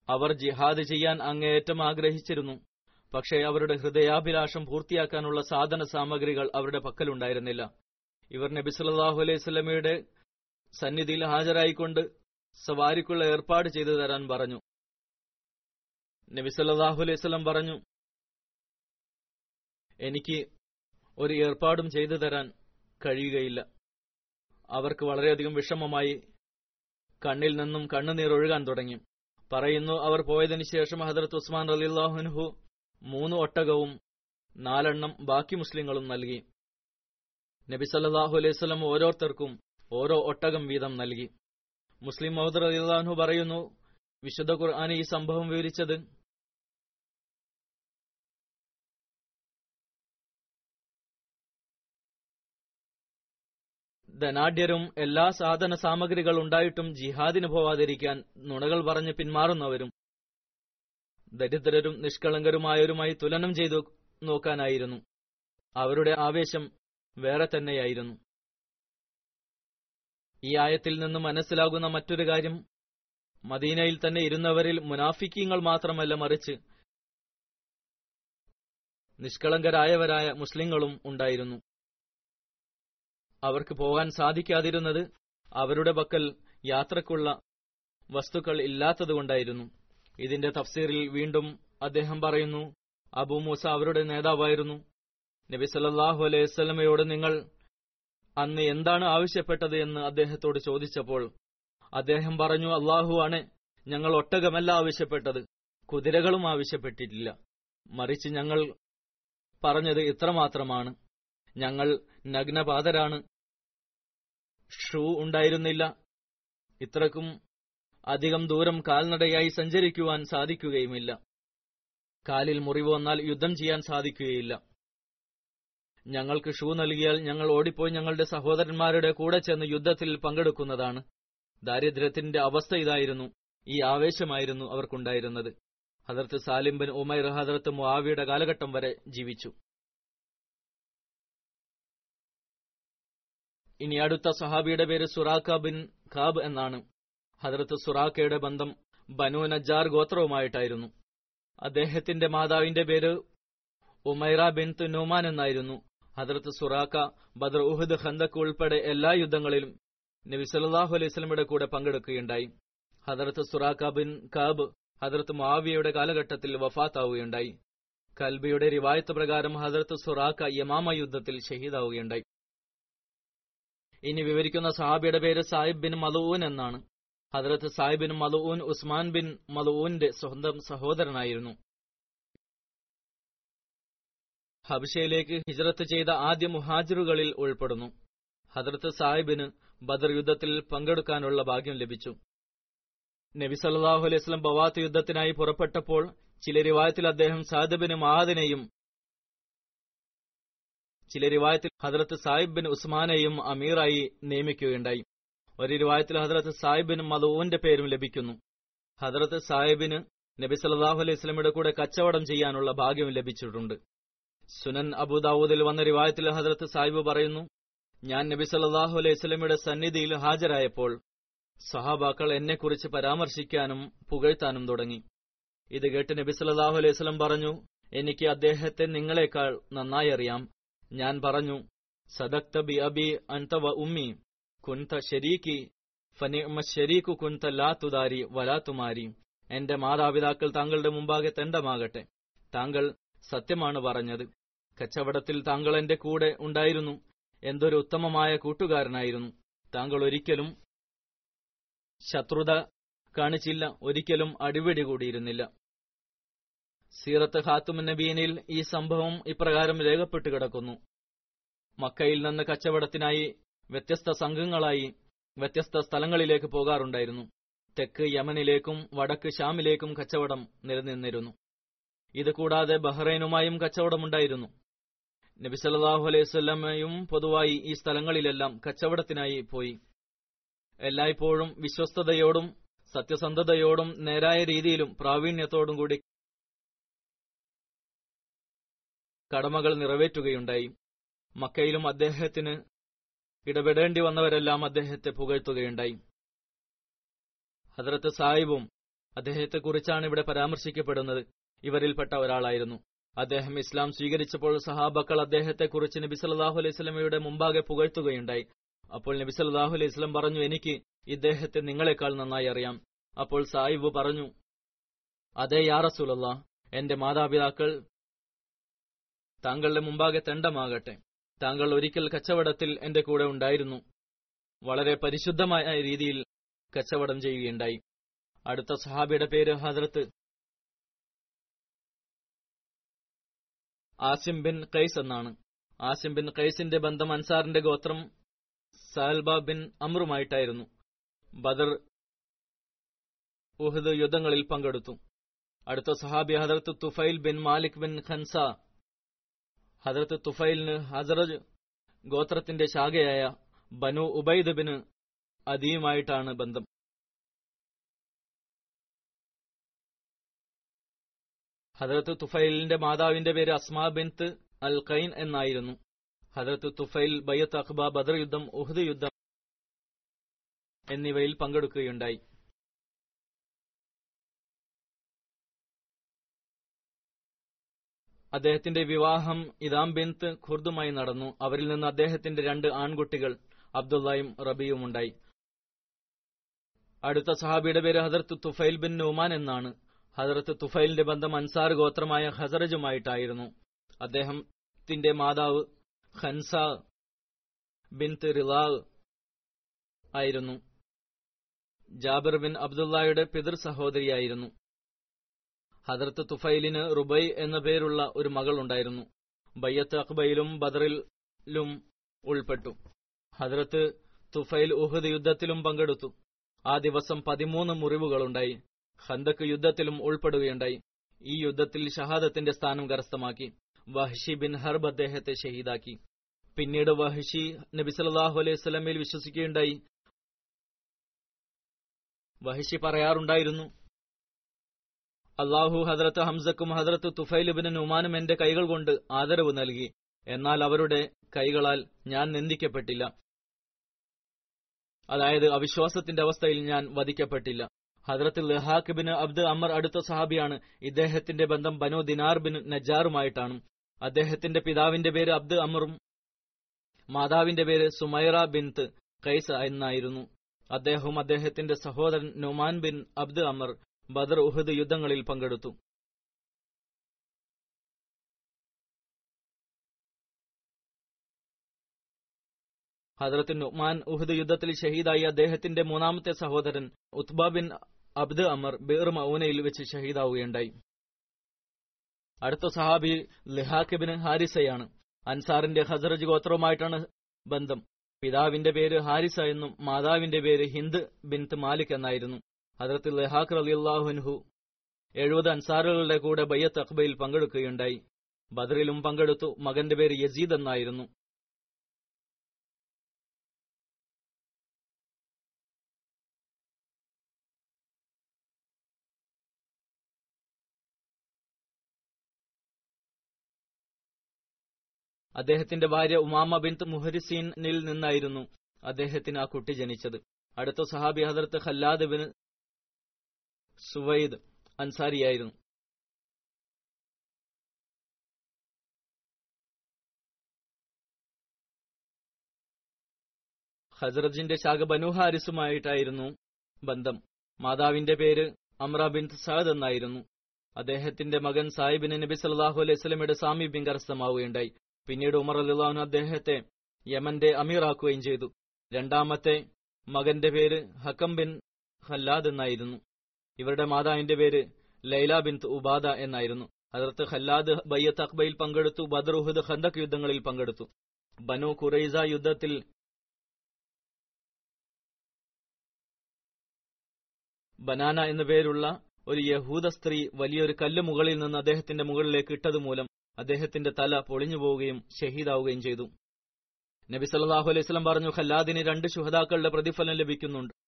അവർ ജിഹാദ് ചെയ്യാൻ അങ്ങേയറ്റം ആഗ്രഹിച്ചിരുന്നു പക്ഷേ അവരുടെ ഹൃദയാഭിലാഷം പൂർത്തിയാക്കാനുള്ള സാധന സാമഗ്രികൾ അവരുടെ പക്കലുണ്ടായിരുന്നില്ല. ഇവർ നബി സല്ലല്ലാഹു അലൈഹി സ്വലമയുടെ സന്നിധിയിൽ ഹാജരായിക്കൊണ്ട് സവാരിക്കുള്ള ഏർപ്പാട് ചെയ്തു തരാൻ പറഞ്ഞു. നബി സല്ലല്ലാഹു അലൈഹി സ്വലം പറഞ്ഞു എനിക്ക് ഒരു ഏർപ്പാടും ചെയ്തു തരാൻ കഴിയുകയില്ല. അവർക്ക് വളരെയധികം വിഷമമായി കണ്ണിൽ നിന്നും കണ്ണുനീർ ഒഴുകാൻ തുടങ്ങി. പറയുന്നു അവർ പോയതിനു ശേഷം ഹജറത്ത് ഉസ്മാൻ അലിള്ളാഹുൻഹു മൂന്ന് ഒട്ടകവും നാലെണ്ണം ബാക്കി മുസ്ലിങ്ങളും നൽകി. നബി സല്ലാഹു അലൈഹി സ്വലം ഓരോരുത്തർക്കും ഓരോ ഒട്ടകം വീതം നൽകി. മുസ്ലിം മഹദർ അലിള്ളാഹു പറയുന്നു വിശുദ്ധ ഖുർആാനെ ഈ സംഭവം വിവരിച്ചത് ധനാഢ്യരും എല്ലാ സാധന സാമഗ്രികൾ ഉണ്ടായിട്ടും ജിഹാദിന് പോവാതിരിക്കാൻ നുണകൾ പറഞ്ഞ് പിന്മാറുന്നവരും ദരിദ്രരും നിഷ്കളങ്കരുമായവരുമായി തുലനം ചെയ്തു നോക്കാനായിരുന്നു. അവരുടെ ആവേശം വേറെ തന്നെയായിരുന്നു. ഈ ആയത്തിൽ നിന്ന് മനസ്സിലാകുന്ന മറ്റൊരു കാര്യം മദീനയിൽ തന്നെ ഇരുന്നവരിൽ മുനാഫിക്കീങ്ങൾ മാത്രമല്ല മറിച്ച് നിഷ്കളങ്കരായവരായ മുസ്ലിങ്ങളും ഉണ്ടായിരുന്നു. അവർക്ക് പോകാൻ സാധിക്കാതിരുന്നത് അവരുടെ പക്കൽ യാത്രക്കുള്ള വസ്തുക്കൾ ഇല്ലാത്തതുകൊണ്ടായിരുന്നു. ഇതിന്റെ തഫ്സീറിൽ വീണ്ടും അദ്ദേഹം പറയുന്നു അബു മൂസ അവരുടെ നേതാവായിരുന്നു. നബി സല്ലാഹു അലൈഹി സ്വലമയോട് നിങ്ങൾ അന്ന് എന്താണ് ആവശ്യപ്പെട്ടത് എന്ന് അദ്ദേഹത്തോട് ചോദിച്ചപ്പോൾ അദ്ദേഹം പറഞ്ഞു അള്ളാഹു ആണ് ഞങ്ങൾ ഒട്ടകമല്ല ആവശ്യപ്പെട്ടത് കുതിരകളും ആവശ്യപ്പെട്ടിട്ടില്ല. മറിച്ച് ഞങ്ങൾ പറഞ്ഞത് ഇത്രമാത്രമാണ്. ഞങ്ങൾ നഗ്നപാതരാണ്. ഷൂ ഉണ്ടായിരുന്നില്ല. ഇത്രക്കും അധികം ദൂരം കാൽനടയായി സഞ്ചരിക്കുവാൻ സാധിക്കുകയുമില്ല. കാലിൽ മുറിവ് വന്നാൽ യുദ്ധം ചെയ്യാൻ സാധിക്കുകയില്ല. ഞങ്ങൾക്ക് ഷൂ നൽകിയാൽ ഞങ്ങൾ ഓടിപ്പോയി ഞങ്ങളുടെ സഹോദരന്മാരുടെ കൂടെ ചെന്ന് യുദ്ധത്തിൽ പങ്കെടുക്കുന്നതാണ്. ദാരിദ്ര്യത്തിന്റെ അവസ്ഥ ഇതായിരുന്നു. ഈ ആവേശമായിരുന്നു അവർക്കുണ്ടായിരുന്നത്. ഹദർത്ത് സാലിം ബിൻ ഉമൈർ ഹദർത്ത് മുവിയുടെ കാലഘട്ടം വരെ ജീവിച്ചു. ഇനി അടുത്ത സഹാബിയുടെ പേര് സുറാഖ ബിൻ ഖാബ് എന്നാണ്. ഹദർത്ത് സുറാഖയുടെ ബന്ധം ബനു നജാർ ഗോത്രവുമായിട്ടായിരുന്നു. അദ്ദേഹത്തിന്റെ മാതാവിന്റെ പേര് ഉമൈറ ബിൻ നുമാൻ എന്നായിരുന്നു. ഹദർത്ത് സുറാഖ ബദർ ഉഹദ് ഖന്തക്ക് ഉൾപ്പെടെ എല്ലാ യുദ്ധങ്ങളിലും നബി സല്ലല്ലാഹു അലൈഹി വസല്ലമയുടെ കൂടെ പങ്കെടുക്കുകയുണ്ടായി. ഹദർത്ത് സുറാഖ ബിൻ കാബ് ഹദർത്ത് മുആവിയയുടെ കാലഘട്ടത്തിൽ വഫാത്താവുകയുണ്ടായി. കൽബിയുടെ റിവായത്ത് പ്രകാരം ഹദർത്ത് സുറാഖ യമാമ യുദ്ധത്തിൽ ഷഹീദാവുകയുണ്ടായി. ഇനി വിവരിക്കുന്ന സഹാബിയുടെ പേര് സാഹിബ് ബിൻ മലൂൻ എന്നാണ്. ഹദ്രത്ത് Sahib bin Maloon Usman bin മലൂന്റെ സ്വന്തം സഹോദരനായിരുന്നു. ഹബിഷയിലേക്ക് ഹിജ്റത്ത് ചെയ്ത ആദ്യ മുഹാജിറുകളിൽ ഉൾപ്പെടുന്നു. ഹദ്രത്ത് സാഹിബിന് ബദർ യുദ്ധത്തിൽ പങ്കെടുക്കാനുള്ള ഭാഗ്യം ലഭിച്ചു. നബി സല്ലല്ലാഹു അലൈഹി വസല്ലം ബവാത്ത് യുദ്ധത്തിനായി പുറപ്പെട്ടപ്പോൾ ചില റിവായത്തിൽ അദ്ദേഹം സാദബിന് മഹാദിനെയും ചില റിവായത്തിൽ ഹദ്രത്ത് സാഹിബ് ബിൻ ഉസ്മാനെയും അമീറായി നിയമിക്കുകയുണ്ടായി. ഒരു റിവായത്തിൽ ഹദ്രത്ത് സാഹിബ് മലൂന്റെ പേരും ലഭിക്കുന്നു. ഹദ്രത്ത് സാഹിബിന് നബി സല്ലാഹു അലൈഹി സ്വലമിയുടെ കൂടെ കച്ചവടം ചെയ്യാനുള്ള ഭാഗ്യം ലഭിച്ചിട്ടുണ്ട്. സുനൻ അബുദാവൂദിൽ വന്ന റിവായത്തിൽ ഹദ്രത്ത് സാഹിബ് പറയുന്നു ഞാൻ നബി സല്ലാഹു അലൈഹി സ്വലമിയുടെ സന്നിധിയിൽ ഹാജരായപ്പോൾ സഹാബാക്കൾ എന്നെക്കുറിച്ച് പരാമർശിക്കാനും പുകഴ്ത്താനും തുടങ്ങി. ഇത് കേട്ട് നബി സല്ലാഹു അലൈഹി സ്വലം പറഞ്ഞു എനിക്ക് അദ്ദേഹത്തെ നിങ്ങളെക്കാൾ നന്നായി അറിയാം. ഞാൻ പറഞ്ഞു സദക്ത ബി അബി അൻത വ ഉമ്മി കുന്ത ശരീക്കി ഫനിഅമ ശരീക്കു കുന്ത ലാ തുദാരി വലാ തുമാരി. എന്റെ മാതാപിതാക്കൾ താങ്കളുടെ മുമ്പാകെ തെണ്ടമാകട്ടെ. താങ്കൾ സത്യമാണ് പറഞ്ഞത്. കച്ചവടത്തിൽ താങ്കൾ എന്റെ കൂടെ ഉണ്ടായിരുന്നു. എന്തൊരു ഉത്തമമായ കൂട്ടുകാരനായിരുന്നു. താങ്കൾ ഒരിക്കലും ശത്രുത കാണിച്ചില്ല ഒരിക്കലും അടിപിടി കൂടിയിരുന്നില്ല. സീറത്ത് ഖാത്തുമൻ നബീനിൽ ഈ സംഭവം ഇപ്രകാരം രേഖപ്പെട്ടു കിടക്കുന്നു. മക്കയിൽ നിന്ന് കച്ചവടത്തിനായി വ്യത്യസ്ത സംഘങ്ങളായി വ്യത്യസ്ത സ്ഥലങ്ങളിലേക്ക് പോകാറുണ്ടായിരുന്നു. തെക്ക് യമനിലേക്കും വടക്ക് ഷാമിലേക്കും കച്ചവടം നിലനിന്നിരുന്നു. ഇത് കൂടാതെ ബഹ്റൈനുമായും കച്ചവടമുണ്ടായിരുന്നു. നബിസല്ലാഹു വസല്ലമയും പൊതുവായി ഈ സ്ഥലങ്ങളിലെല്ലാം കച്ചവടത്തിനായി പോയി. എല്ലായ്പ്പോഴും വിശ്വസ്തതയോടും സത്യസന്ധതയോടും നേരായ രീതിയിലും പ്രാവീണ്യത്തോടും കൂടി കടമകൾ നിറവേറ്റുകയുണ്ടായി. മക്കയിലും അദ്ദേഹത്തിന് ഇടപെടേണ്ടി വന്നവരെല്ലാം അദ്ദേഹത്തെ പുകഴ്ത്തുകയുണ്ടായി. ഹദ്രത്ത് സാഹിബും അദ്ദേഹത്തെക്കുറിച്ചാണ് ഇവിടെ പരാമർശിക്കപ്പെടുന്നത്. ഇവരിൽപ്പെട്ട ഒരാളായിരുന്നു. അദ്ദേഹം ഇസ്ലാം സ്വീകരിച്ചപ്പോൾ സഹാബക്കൾ അദ്ദേഹത്തെക്കുറിച്ച് നബി സല്ലാഹു അലൈഹി സ്വലമയുടെ മുമ്പാകെ പുകഴ്ത്തുകയുണ്ടായി. അപ്പോൾ നബി സല്ലാഹു അലൈഹി സ്വലം പറഞ്ഞു എനിക്ക് ഇദ്ദേഹത്തെ നിങ്ങളെക്കാൾ നന്നായി അറിയാം. അപ്പോൾ സായിബ് പറഞ്ഞു അതെ യാ റസൂലല്ലാ എന്റെ മാതാപിതാക്കൾ താങ്കളുടെ മുമ്പാകെ തെണ്ടമാകട്ടെ താങ്കൾ ഒരിക്കൽ കച്ചവടത്തിൽ എന്റെ കൂടെ ഉണ്ടായിരുന്നു. വളരെ പരിശുദ്ധമായ രീതിയിൽ കച്ചവടം ചെയ്യുകയുണ്ടായി. അടുത്ത സഹാബിയുടെ പേര് ഹദ്രത്ത് ആസിം ബിൻ കൈസ് എന്നാണ്. ആസിം ബിൻ കൈസിന്റെ ബന്ധം അൻസാറിന്റെ ഗോത്രം സാൽബ ബിൻ അമ്രുമായിട്ടായിരുന്നു. ബദർ ഉഹദ് യുദ്ധങ്ങളിൽ പങ്കെടുത്തു. അടുത്ത സഹാബി ഹദർത്ത് Tufail bin Malik bin Khansa. ഹദർത്ത് തുഫൈലിന് ഹസറജ് ഗോത്രത്തിന്റെ ശാഖയായ ബനു ഉബൈദ് ബിന് അദിയുമായിട്ടാണ് ബന്ധം. ഹജറത്ത് തുഫൈലിന്റെ മാതാവിന്റെ പേര് അസ്മാ ബിൻത്ത് അൽ ഖൈൻ എന്നായിരുന്നു. ഹജറത്ത് തുഫൈൽ ബയ്യത്ത് അഖ്ബ ബദർ യുദ്ധം ഉഹദ് യുദ്ധം എന്നിവയിൽ പങ്കെടുക്കുകയുണ്ടായി. അദ്ദേഹത്തിന്റെ വിവാഹം ഇദാം ബിൻത്ത് ഖുർദുമായി നടന്നു. അവരിൽ നിന്ന് അദ്ദേഹത്തിന്റെ രണ്ട് ആൺകുട്ടികൾ അബ്ദുള്ളയും റബിയും ഉണ്ടായി അടുത്ത സഹാബിയുടെ പേര് ഹദർത്ത് തുഫൈൽ ബിൻ നുമാൻ എന്നാണ്. ഹദർത്ത് തുഫൈലിന്റെ ബന്ധം അൻസാർ ഗോത്രമായ ഹസറജുമായിട്ടായിരുന്നു അദ്ദേഹത്തിന്റെ മാതാവ് ഖൻസ ബിൻത് റിലാവ് ആയിരുന്നു. ജാബിർ ബിൻ അബ്ദുള്ളയുടെ പിതൃ സഹോദരിയായിരുന്നു. ഹദർത്ത് തുഫൈലിന് റുബൈ എന്ന പേരുള്ള ഒരു മകൾ ഉണ്ടായിരുന്നു. ബയ്യത്ത് അക്ബയിലും ബദറിലും ഉൾപ്പെട്ടു. ഹദർത്ത് തുഫൈൽ ഉഹദ് യുദ്ധത്തിലും പങ്കെടുത്തു. ആ ദിവസം പതിമൂന്ന് മുറിവുകളുണ്ടായി. ഹന്തക്ക് യുദ്ധത്തിലും ഉൾപ്പെടുകയുണ്ടായി. ഈ യുദ്ധത്തിൽ ഷഹാദത്തിന്റെ സ്ഥാനം കരസ്ഥമാക്കി. വഹ്ഷി ബിൻ ഹർബ് അദ്ദേഹത്തെ ഷഹീദാക്കി. പിന്നീട് വഹ്ഷി നബി സല്ലാഹു അലൈഹി സ്വലമയിൽ വിശ്വസിക്കുകയുണ്ടായി. വഹ്ഷി പറയാറുണ്ടായിരുന്നു അള്ളാഹു ഹദ്രത്ത് ഹംസക്കും ഹദ്രത്ത് തുഫൈലുബിന് നുമാനും എന്റെ കൈകൾ കൊണ്ട് ആദരവ് നൽകി. എന്നാൽ അവരുടെ കൈകളാൽ ഞാൻ നിന്ദിക്കപ്പെട്ടില്ല. അതായത് അവിശ്വാസത്തിന്റെ അവസ്ഥയിൽ ഞാൻ വധിക്കപ്പെട്ടില്ല. ഹദ്രത്ത് ലഹാഖ് ബിൻ അബ്ദ് അമർ അടുത്ത സഹാബിയാണ്. ഇദ്ദേഹത്തിന്റെ ബന്ധം ബനു ദിനാർ ബിൻ നജാറുമായിട്ടാണ്. അദ്ദേഹത്തിന്റെ പിതാവിന്റെ പേര് അബ്ദ് അമറും മാതാവിന്റെ പേര് സുമൈറ ബിൻത്ത് കൈസ എന്നായിരുന്നു. അദ്ദേഹവും അദ്ദേഹത്തിന്റെ സഹോദരൻ Numan bin Abd Amr Badr Uhud യുദ്ധങ്ങളിൽ പങ്കെടുത്തു. ഹദ്രത്ത് നുമാൻ ഉഹദ് യുദ്ധത്തിൽ ഷഹീദായി അദ്ദേഹത്തിന്റെ മൂന്നാമത്തെ സഹോദരൻ Utba bin Abd Amr Bir മൌനയിൽ വെച്ച് ഷഹീദാവുകയുണ്ടായി. അടുത്ത സഹാബി ലിഹാഖ് ബിൻ ഹാരിസയാണ്. അൻസാറിന്റെ ഹസറജ് ഗോത്രവുമായിട്ടാണ് ബന്ധം. പിതാവിന്റെ പേര് ഹാരിസ എന്നും മാതാവിന്റെ പേര് ഹിന്ദ് ബിൻത് മാലിക് എന്നായിരുന്നു. ഹദ്രത്ത് ലഹാഖ് റലിയല്ലാഹുൻഹു എഴുപത് അൻസാറുകളുടെ കൂടെ ബയ്യത്ത് അഖ്ബയിൽ പങ്കെടുക്കുകയുണ്ടായി. ബദറിലും പങ്കെടുത്തു. മകന്റെ പേര് യസീദ് എന്നായിരുന്നു. അദ്ദേഹത്തിന്റെ ഭാര്യ ഉമാമ ബിന്ത് മുഹരിസീനിൽ നിന്നായിരുന്നു അദ്ദേഹത്തിന് ആ കുട്ടി ജനിച്ചത്. അടുത്ത സഹാബി ഹദർത്ത് ഖല്ലാദ് ബിൻ സുവൈദ് അൻസാരിയായിരുന്നു. ഹസ്രജിന്റെ ശാഖ ബനു ഹാരിസുമായിട്ടായിരുന്നു ബന്ധം. മാതാവിന്റെ പേര് അമ്ര ബിൻ സഹദ് എന്നായിരുന്നു. അദ്ദേഹത്തിന്റെ മകൻ സാഹിബിന് നബി സല്ലാഹു അലൈഹി സ്വലമയുടെ സാമീപ്യം കരസ്ഥമാവുകയുണ്ടായി. പിന്നീട് ഉമർ അലിള്ളാഹു അദ്ദേഹത്തെ യമന്റെ അമീറാക്കുകയും ചെയ്തു. രണ്ടാമത്തെ മകന്റെ പേര് ഹക്കം ബിൻ ഹല്ലാദ് എന്നായിരുന്നു. ഇവരുടെ മാതാവിന്റെ പേര് ലൈല ബിൻ ഉബാദ എന്നായിരുന്നു. അതിർത്ത് ഖല്ലാദ് ബയ്യത്ത് അക്ബയിൽ പങ്കെടുത്തു ബദർ ഉഹദ് ഖന്തക് യുദ്ധങ്ങളിൽ പങ്കെടുത്തു. ബനു ഖുറൈസ യുദ്ധത്തിൽ ബനാന എന്നു പേരുള്ള ഒരു യഹൂദ സ്ത്രീ വലിയൊരു കല്ല് മുകളിൽ നിന്ന് അദ്ദേഹത്തിന്റെ മുകളിലേക്ക് ഇട്ടതുമൂലം അദ്ദേഹത്തിന്റെ തല പൊളിഞ്ഞു പോവുകയും ഷഹീദാവുകയും ചെയ്തു. നബി സല്ലാഹു അലൈഹി സ്വലം പറഞ്ഞു ഖല്ലാദിന് രണ്ട് ശുഹദാക്കളുടെ പ്രതിഫലം ലഭിക്കുന്നുണ്ട്.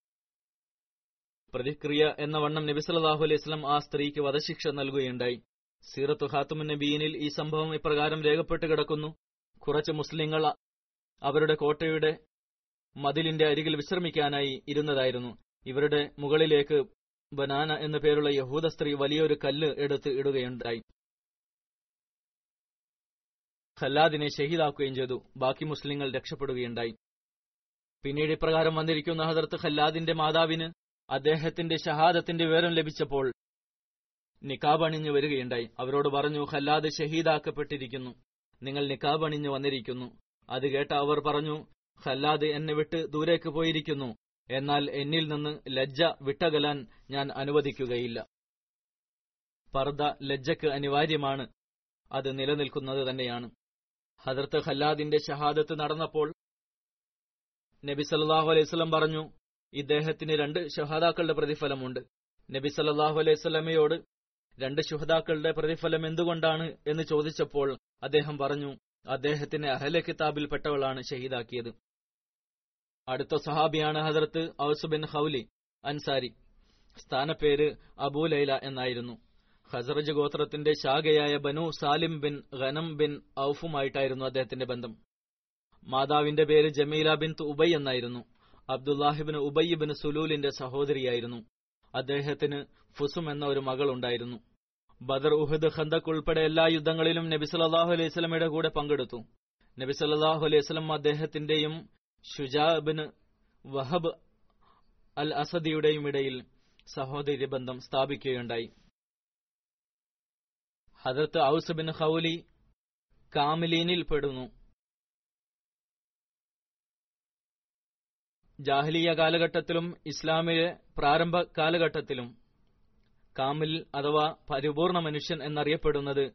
പ്രതിക്രിയ എന്ന വണ്ണം നബി സല്ലാഹു അലൈഹി സ്വലം ആ സ്ത്രീക്ക് വധശിക്ഷ നൽകുകയുണ്ടായി. സീറത്തു ഹാത്തുമൻ നബീനിൽ ഈ സംഭവം ഇപ്രകാരം രേഖപ്പെട്ട് കിടക്കുന്നു. കുറച്ച് മുസ്ലിങ്ങൾ അവരുടെ കോട്ടയുടെ മതിലിന്റെ അരികിൽ വിശ്രമിക്കാനായി ഇരുന്നതായിരുന്നു. ഇവരുടെ മുകളിലേക്ക് ബനാന എന്ന പേരുള്ള യഹൂദ സ്ത്രീ വലിയൊരു കല്ല് എടുത്ത് ഇടുകയുണ്ടായി. ഖല്ലാദിനെ ഷഹീദാക്കുകയും ചെയ്തു. ബാക്കി മുസ്ലിങ്ങൾ രക്ഷപ്പെടുകയുണ്ടായി. പിന്നീട് ഇപ്രകാരം വന്നിരിക്കുന്ന ഹദർത്ത് ഖല്ലാദിന്റെ മാതാവിന് അദ്ദേഹത്തിന്റെ ഷഹാദത്തിന്റെ വിവരം ലഭിച്ചപ്പോൾ നിക്കാബ് അണിഞ്ഞു വരികയുണ്ടായി. അവരോട് പറഞ്ഞു ഹല്ലാദ് ഷഹീദാക്കപ്പെട്ടിരിക്കുന്നു. നിങ്ങൾ നിക്കാബ് അണിഞ്ഞു വന്നിരിക്കുന്നു. അത് കേട്ട അവർ പറഞ്ഞു ഹല്ലാദ് എന്നെ വിട്ട് ദൂരേക്ക് പോയിരിക്കുന്നു. എന്നാൽ എന്നിൽ നിന്ന് ലജ്ജ വിട്ടകലാൻ ഞാൻ അനുവദിക്കുകയില്ല. പർദ ലജ്ജക്ക് അനിവാര്യമാണ്. അത് നിലനിൽക്കുന്നത് തന്നെയാണ്. ഹദർത്ത് ഹല്ലാദിന്റെ ഷഹാദത്ത് നടന്നപ്പോൾ നബി സല്ലാഹു അലൈവലം പറഞ്ഞു ഇദ്ദേഹത്തിന് രണ്ട് ഷഹാദാക്കളുടെ പ്രതിഫലമുണ്ട്. നബി സല്ലാഹു അലൈഹി സ്വലമയോട് രണ്ട് ശുഹദാക്കളുടെ പ്രതിഫലം എന്തുകൊണ്ടാണ് എന്ന് ചോദിച്ചപ്പോൾ അദ്ദേഹം പറഞ്ഞു അദ്ദേഹത്തിന് അഹല കിതാബിൽപ്പെട്ടവളാണ് ഷഹീദാക്കിയത്. അടുത്ത സഹാബിയാണ് ഹദർത്ത് ഔസുബിൻ ഹൌലി അൻസാരി. സ്ഥാനപ്പേര് അബൂലൈല എന്നായിരുന്നു. ഹസറജ് ഗോത്രത്തിന്റെ ശാഖയായ Banu Salim bin Ghanm bin ഔഫുമായിട്ടായിരുന്നു അദ്ദേഹത്തിന്റെ ബന്ധം. മാതാവിന്റെ പേര് ജമീല ബിൻ ഉബൈ എന്നായിരുന്നു. അബ്ദുല്ലാഹിബിൻ ഉബയ്യബിന് സുലൂലിന്റെ സഹോദരിയായിരുന്നു. അദ്ദേഹത്തിന് ഫുസും എന്ന ഒരു മകൾ ഉണ്ടായിരുന്നു ബദർ ഉഹദ് ഖന്തക് ഉൾപ്പെടെ എല്ലാ യുദ്ധങ്ങളിലും നബി സല്ലാഹു അലൈഹി സ്വലമയുടെ കൂടെ പങ്കെടുത്തു. നബി സല്ലാഹു അലൈഹി സ്വലം അദ്ദേഹത്തിന്റെയും ഷുജാബിന് വഹബ് അൽ അസദിയുടെയും ഇടയിൽ സഹോദരി ബന്ധം സ്ഥാപിക്കുകയുണ്ടായി. ഹദർത്ത് ഔസ് ബിൻ ഹൌലി കാമിലീനിൽ പെടുന്നു. ജാഹ്ലിയ കാലഘട്ടത്തിലും ഇസ്ലാമിലെ പ്രാരംഭ കാലഘട്ടത്തിലും കാമിൽ അഥവാ പരിപൂർണ മനുഷ്യൻ എന്നറിയപ്പെടുന്നത്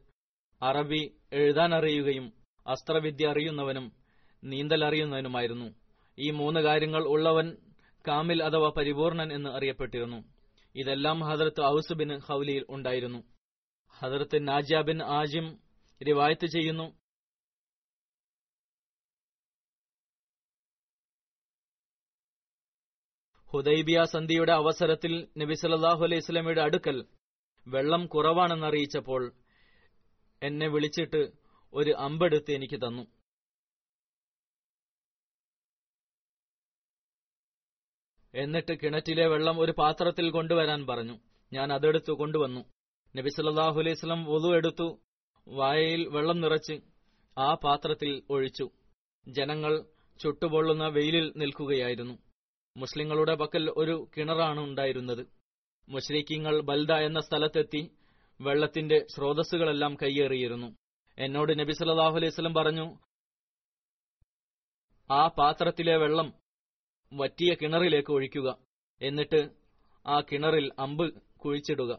അറബി എഴുതാൻ അറിയുകയും അസ്ത്രവിദ്യ അറിയുന്നവനും നീന്തൽ അറിയുന്നവനുമായിരുന്നു ഈ മൂന്ന് കാര്യങ്ങൾ ഉള്ളവൻ കാമിൽ അഥവാ പരിപൂർണൻ എന്ന് അറിയപ്പെട്ടിരുന്നു. ഇതെല്ലാം ഹദർത്ത് ഔസ് ബിൻ ഹൌലിയിൽ ഉണ്ടായിരുന്നു. ഹദർത്ത് നാജിയ ബിൻ ആജിം റിവായത്ത് ചെയ്യുന്നു. ഹുദൈബിയ സന്ധിയുടെ അവസരത്തിൽ നബി സല്ലാഹു അലൈഹി സ്വലമിയുടെ അടുക്കൽ വെള്ളം കുറവാണെന്ന് അറിയിച്ചപ്പോൾ എന്നെ വിളിച്ചിട്ട് ഒരു അമ്പെടുത്ത് എനിക്ക് തന്നു. എന്നിട്ട് കിണറ്റിലെ വെള്ളം ഒരു പാത്രത്തിൽ കൊണ്ടുവരാൻ പറഞ്ഞു. ഞാൻ അതെടുത്തു കൊണ്ടുവന്നു. നബി സല്ലാഹു അലൈഹി സ്വലം വധു എടുത്തു. വായയിൽ വെള്ളം നിറച്ച് ആ പാത്രത്തിൽ ഒഴിച്ചു. ജനങ്ങൾ ചുട്ടുപൊള്ളുന്ന വെയിലിൽ നിൽക്കുകയായിരുന്നു. മുസ്ലിങ്ങളുടെ പക്കൽ ഒരു കിണറാണ് ഉണ്ടായിരുന്നത്. മുഷ്രീഖിങ്ങൾ ബൽദ എന്ന സ്ഥലത്തെത്തി വെള്ളത്തിന്റെ സ്രോതസ്സുകളെല്ലാം കയ്യേറിയിരുന്നു എന്നോട് നബി സല്ലാഹു അലൈഹി സ്വലം പറഞ്ഞു ആ പാത്രത്തിലെ വെള്ളം വറ്റിയ കിണറിലേക്ക് ഒഴിക്കുക. എന്നിട്ട് ആ കിണറിൽ അമ്പ് കുഴിച്ചിടുക.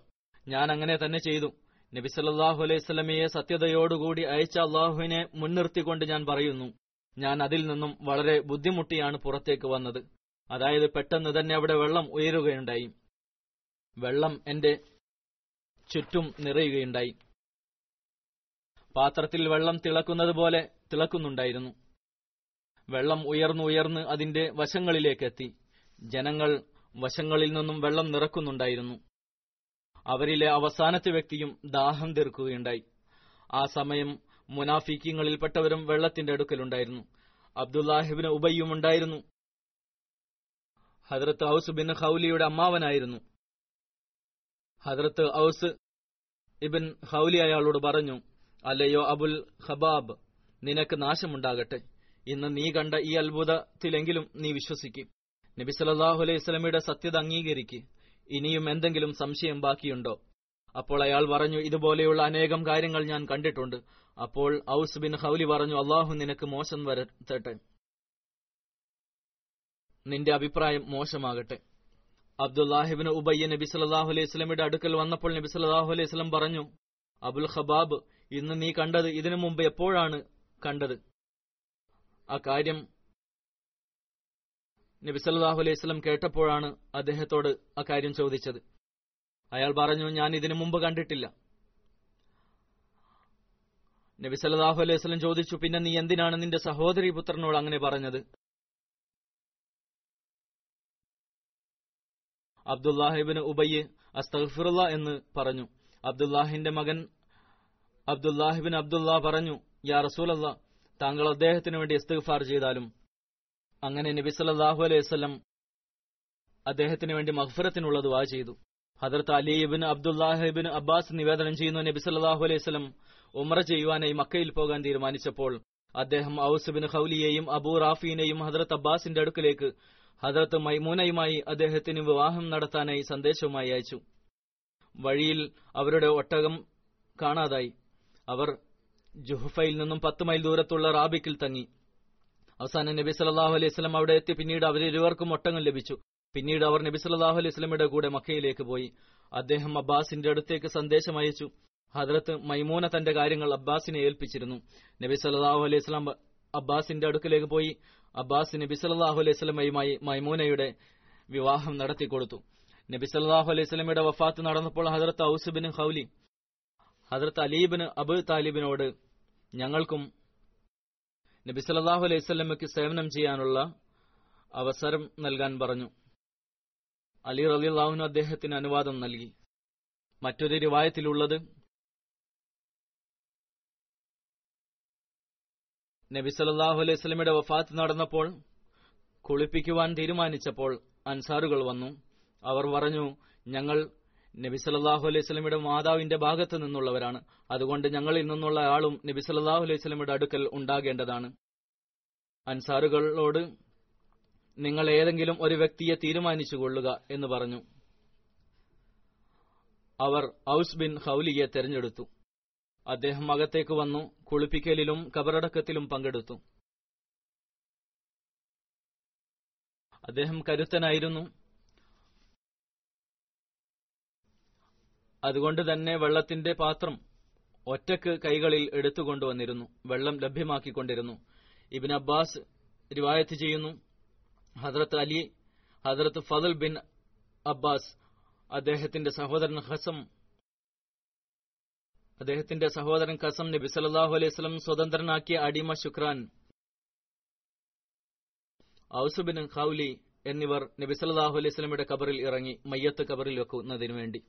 ഞാൻ അങ്ങനെ തന്നെ ചെയ്തു. നബി സല്ലാഹു അലൈഹി സ്വലമയെ സത്യതയോടുകൂടി അയച്ച അള്ളാഹുവിനെ മുൻനിർത്തിക്കൊണ്ട് ഞാൻ പറയുന്നു ഞാൻ അതിൽ നിന്നും വളരെ ബുദ്ധിമുട്ടിയാണ് പുറത്തേക്ക് വന്നത്. അതായത് പെട്ടെന്ന് തന്നെ അവിടെ വെള്ളം ഉയരുകയുണ്ടായി. വെള്ളം എന്റെ ചുറ്റും നിറയുകയുണ്ടായി. പാത്രത്തിൽ വെള്ളം തിളക്കുന്നത് പോലെ തിളക്കുന്നുണ്ടായിരുന്നു. വെള്ളം ഉയർന്നു ഉയർന്ന് അതിന്റെ വശങ്ങളിലേക്കെത്തി. ജനങ്ങൾ വശങ്ങളിൽ നിന്നും വെള്ളം നിറക്കുന്നുണ്ടായിരുന്നു. അവരിലെ അവസാനത്തെ വ്യക്തിയും ദാഹം തീർക്കുകയുണ്ടായി. ആ സമയം മുനാഫിക്കിങ്ങളിൽപ്പെട്ടവരും വെള്ളത്തിന്റെ അടുക്കലുണ്ടായിരുന്നു. അബ്ദുല്ലാഹിബിന് ഉബയ്യും ഉണ്ടായിരുന്നു. ഹദ്രത്ത് ഔസ് ബിൻ ഹൌലിയുടെ അമ്മാവനായിരുന്നു. ഹദ്രത്ത് ഔസ് ഇബിൻ ഹൌലി അയാളോട് പറഞ്ഞു അല്ലയോ അബുൽ ഹബാബ് നിനക്ക് നാശമുണ്ടാകട്ടെ. ഇന്ന് നീ കണ്ട ഈ അത്ഭുതത്തിലെങ്കിലും നീ വിശ്വസിക്കും. നബി സല്ലാഹു അലൈഹി സ്വലമിയുടെ സത്യത അംഗീകരിക്ക്. ഇനിയും എന്തെങ്കിലും സംശയം ബാക്കിയുണ്ടോ? അപ്പോൾ അയാൾ പറഞ്ഞു ഇതുപോലെയുള്ള അനേകം കാര്യങ്ങൾ ഞാൻ കണ്ടിട്ടുണ്ട്. അപ്പോൾ ഔസ് ബിൻ ഹൌലി പറഞ്ഞു അള്ളാഹു നിനക്ക് മോശം വരുത്തട്ടെ. നിന്റെ അഭിപ്രായം മോശമാകട്ടെ. അബ്ദുല്ലാഹിബിന് ഉബയ്യ നബി സല്ലാഹു അലൈഹി സ്വലമിയുടെ അടുക്കൽ വന്നപ്പോൾ നബി സല്ലാഹു അലൈഹി സ്വലം പറഞ്ഞു അബുൽ ഖബാബ് ഇന്ന് നീ കണ്ടത് ഇതിനു മുമ്പ് എപ്പോഴാണ് കണ്ടത്? ആ കാര്യം നബി സല്ലാഹു അലൈഹി സ്വലം കേട്ടപ്പോഴാണ് അദ്ദേഹത്തോട് ആ കാര്യം ചോദിച്ചത്. അയാൾ പറഞ്ഞു ഞാൻ ഇതിനു മുമ്പ് കണ്ടിട്ടില്ല. നബി സല്ലാഹു അലൈഹി സ്വലം ചോദിച്ചു പിന്നെ നീ എന്തിനാണ് നിന്റെ സഹോദരി പുത്രനോട് അങ്ങനെ പറഞ്ഞത്? അബ്ദുല്ലാഹിബിന് ഉബയ്യ് അസ്തഫിറുള്ള എന്ന് പറഞ്ഞു. അബ്ദുല്ലാഹിന്റെ മകൻ അബ്ദുല്ലാഹിബിൻ അബ്ദുല്ല പറഞ്ഞു യാ റസൂലല്ല താങ്കൾ അദ്ദേഹത്തിന് വേണ്ടി ഇസ്തിഗ്ഫാർ ചെയ്താലും അങ്ങനെ നബി സല്ലല്ലാഹു അലൈഹി വസ്ലം അദ്ദേഹത്തിന് വേണ്ടി മഗ്ഫിറത്തിനുള്ള ദുആ ചെയ്തു. ഹദർത്ത് അലിബിൻ അബ്ദുല്ലാഹിബിൻ അബ്ബാസ് നിവേദനം ചെയ്യുന്ന നബി സല്ലല്ലാഹു അലൈഹി വസ്ലം ഉമ്ര ചെയ്യുവാനായി മക്കയിൽ പോകാൻ തീരുമാനിച്ചപ്പോൾ അദ്ദേഹം ഔസുബിൻ ഹൌലിയെയും അബൂ റാഫീനെയും ഹദർത്ത് അബ്ബാസിന്റെ അടുക്കലേക്ക് ഹദ്രത്ത് മൈമൂനയുമായി അദ്ദേഹത്തിന് വിവാഹം നടത്താനായി സന്ദേശവുമായി അയച്ചു. വഴിയിൽ അവരുടെ ഒട്ടകം കാണാതായി. അവർ ജുഹുഫയിൽ നിന്നും പത്ത് മൈൽ ദൂരത്തുള്ള റാബിക്കിൽ തങ്ങി. അവസാനം നബി സല്ലാഹു അലൈഹി സ്വലം അവിടെ എത്തി. പിന്നീട് അവരിരുവർക്കും ഒട്ടകം ലഭിച്ചു. പിന്നീട് അവർ നബി സല്ലാഹു അലൈഹി സ്വലമിയുടെ കൂടെ മക്കയിലേക്ക് പോയി. അദ്ദേഹം അബ്ബാസിന്റെ അടുത്തേക്ക് സന്ദേശം അയച്ചു. ഹദ്രത്ത് മൈമൂന തന്റെ കാര്യങ്ങൾ അബ്ബാസിനെ ഏൽപ്പിച്ചിരുന്നു. നബി സല്ലാഹു അലൈഹി സ്വലാം അബ്ബാസിന്റെ അടുക്കിലേക്ക് പോയി. അബ്ബാസ് നബി സല്ലാഹു അലൈഹി സ്വലമയുമായി മൈമൂനയുടെ വിവാഹം നടത്തിക്കൊടുത്തു നബി സല്ലാഹു അലൈഹി സ്വലമയുടെ വഫാത്ത് നടന്നപ്പോൾ ഹജറത്ത് ഔസുബിൻ ഹൌലി ഹജറത്ത് അലീബിന് അബു താലിബിനോട് ഞങ്ങൾക്കും നബി സല്ലാഹു അലൈഹി സ്വലമയ്ക്ക് സേവനം ചെയ്യാനുള്ള അവസരം നൽകാൻ പറഞ്ഞു. അലി റലിള്ളാഹുനു അദ്ദേഹത്തിന് അനുവാദം നൽകി. മറ്റൊരു റിവായത്തിലുള്ളത് നബി സല്ലാഹു അലൈഹി സ്വലമിയുടെ വഫാത്ത് നടന്നപ്പോൾ കുളിപ്പിക്കുവാൻ തീരുമാനിച്ചപ്പോൾ അൻസാറുകൾ വന്നു. അവർ പറഞ്ഞു ഞങ്ങൾ നബി സല്ലാഹു അലൈഹി സ്വലമിയുടെ മാതാവിന്റെ ഭാഗത്ത് നിന്നുള്ളവരാണ്. അതുകൊണ്ട് ഞങ്ങളിൽ നിന്നുള്ള ആളും നബി സല്ലാഹു അലൈഹി സ്വലമിയുടെ അടുക്കൽ ഉണ്ടാകേണ്ടതാണ്. അൻസാറുകളോട് നിങ്ങൾ ഏതെങ്കിലും ഒരു വ്യക്തിയെ തീരുമാനിച്ചു കൊള്ളുക എന്ന് പറഞ്ഞു. അവർ ഔസ് ബിൻ ഹൌലിയെ തെരഞ്ഞെടുത്തു. അദ്ദേഹം അകത്തേക്ക് വന്നു കുളിപ്പിക്കലിലും കബറടക്കത്തിലും പങ്കെടുത്തു. അദ്ദേഹം കരുത്തനായിരുന്നു. അതുകൊണ്ട് തന്നെ വെള്ളത്തിന്റെ പാത്രം ഒറ്റയ്ക്ക് കൈകളിൽ എടുത്തുകൊണ്ടുവന്നിരുന്നു. വെള്ളം ലഭ്യമാക്കിക്കൊണ്ടിരുന്നു. ഇബിൻ അബ്ബാസ് റിവായത്ത് ചെയ്യുന്നു Hazrat Ali Hazrat Fazl bin Abbas അദ്ദേഹത്തിന്റെ സഹോദരൻ ഹസം അദ്ദേഹത്തിന്റെ സഹോദരൻ കസം നബി സല്ലാഹു അലൈഹി സ്വലം സ്വതന്ത്രനാക്കിയ അടിമ ശുക്രാൻ ഔസുബിൻ ഖൌലി എന്നിവർ നബി സല്ലാഹു അലൈഹി സ്വലമിയുടെ കബറിൽ ഇറങ്ങി മയ്യത്ത് കബറിൽ വെക്കുന്നതിനു വേണ്ടി.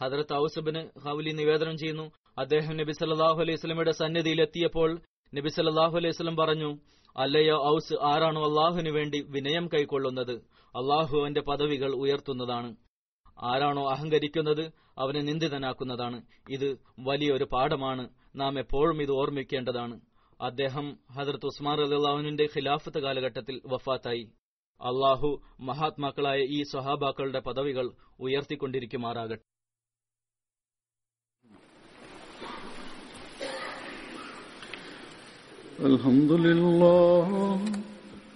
ഹദ്രത്ത് ഔസുബിന് ഹൌലി നിവേദനം ചെയ്യുന്നു. അദ്ദേഹം നബി സല്ലാഹു അലൈഹി സ്വലമിയുടെ സന്നിധിയിൽ എത്തിയപ്പോൾ നബി സല്ലാഹു അലൈഹി സ്വലം പറഞ്ഞു അല്ലയോ ഔസ് ആരാണോ അള്ളാഹുവിന് വേണ്ടി വിനയം കൈക്കൊള്ളുന്നത്? അള്ളാഹു അവന്റെ പദവികൾ ഉയർത്തുന്നതാണ്. ആരാണോ അഹങ്കരിക്കുന്നത് അവനെ നിന്ദിതനാക്കുന്നതാണ് ഇത് വലിയൊരു പാഠമാണ് നാം എപ്പോഴും ഇത് ഓർമ്മിക്കേണ്ടതാണ് അദ്ദേഹം ഹജറത്ത് ഉസ്മാൻ അള്ളാഹുവിന്റെ ഖിലാഫത്ത് കാലഘട്ടത്തിൽ വഫാത്തായി അള്ളാഹു മഹാത്മാക്കളായ ഈ സ്വഹാബാക്കളുടെ പദവികൾ ഉയർത്തിക്കൊണ്ടിരിക്കുമാറാകട്ടെ الحمد لله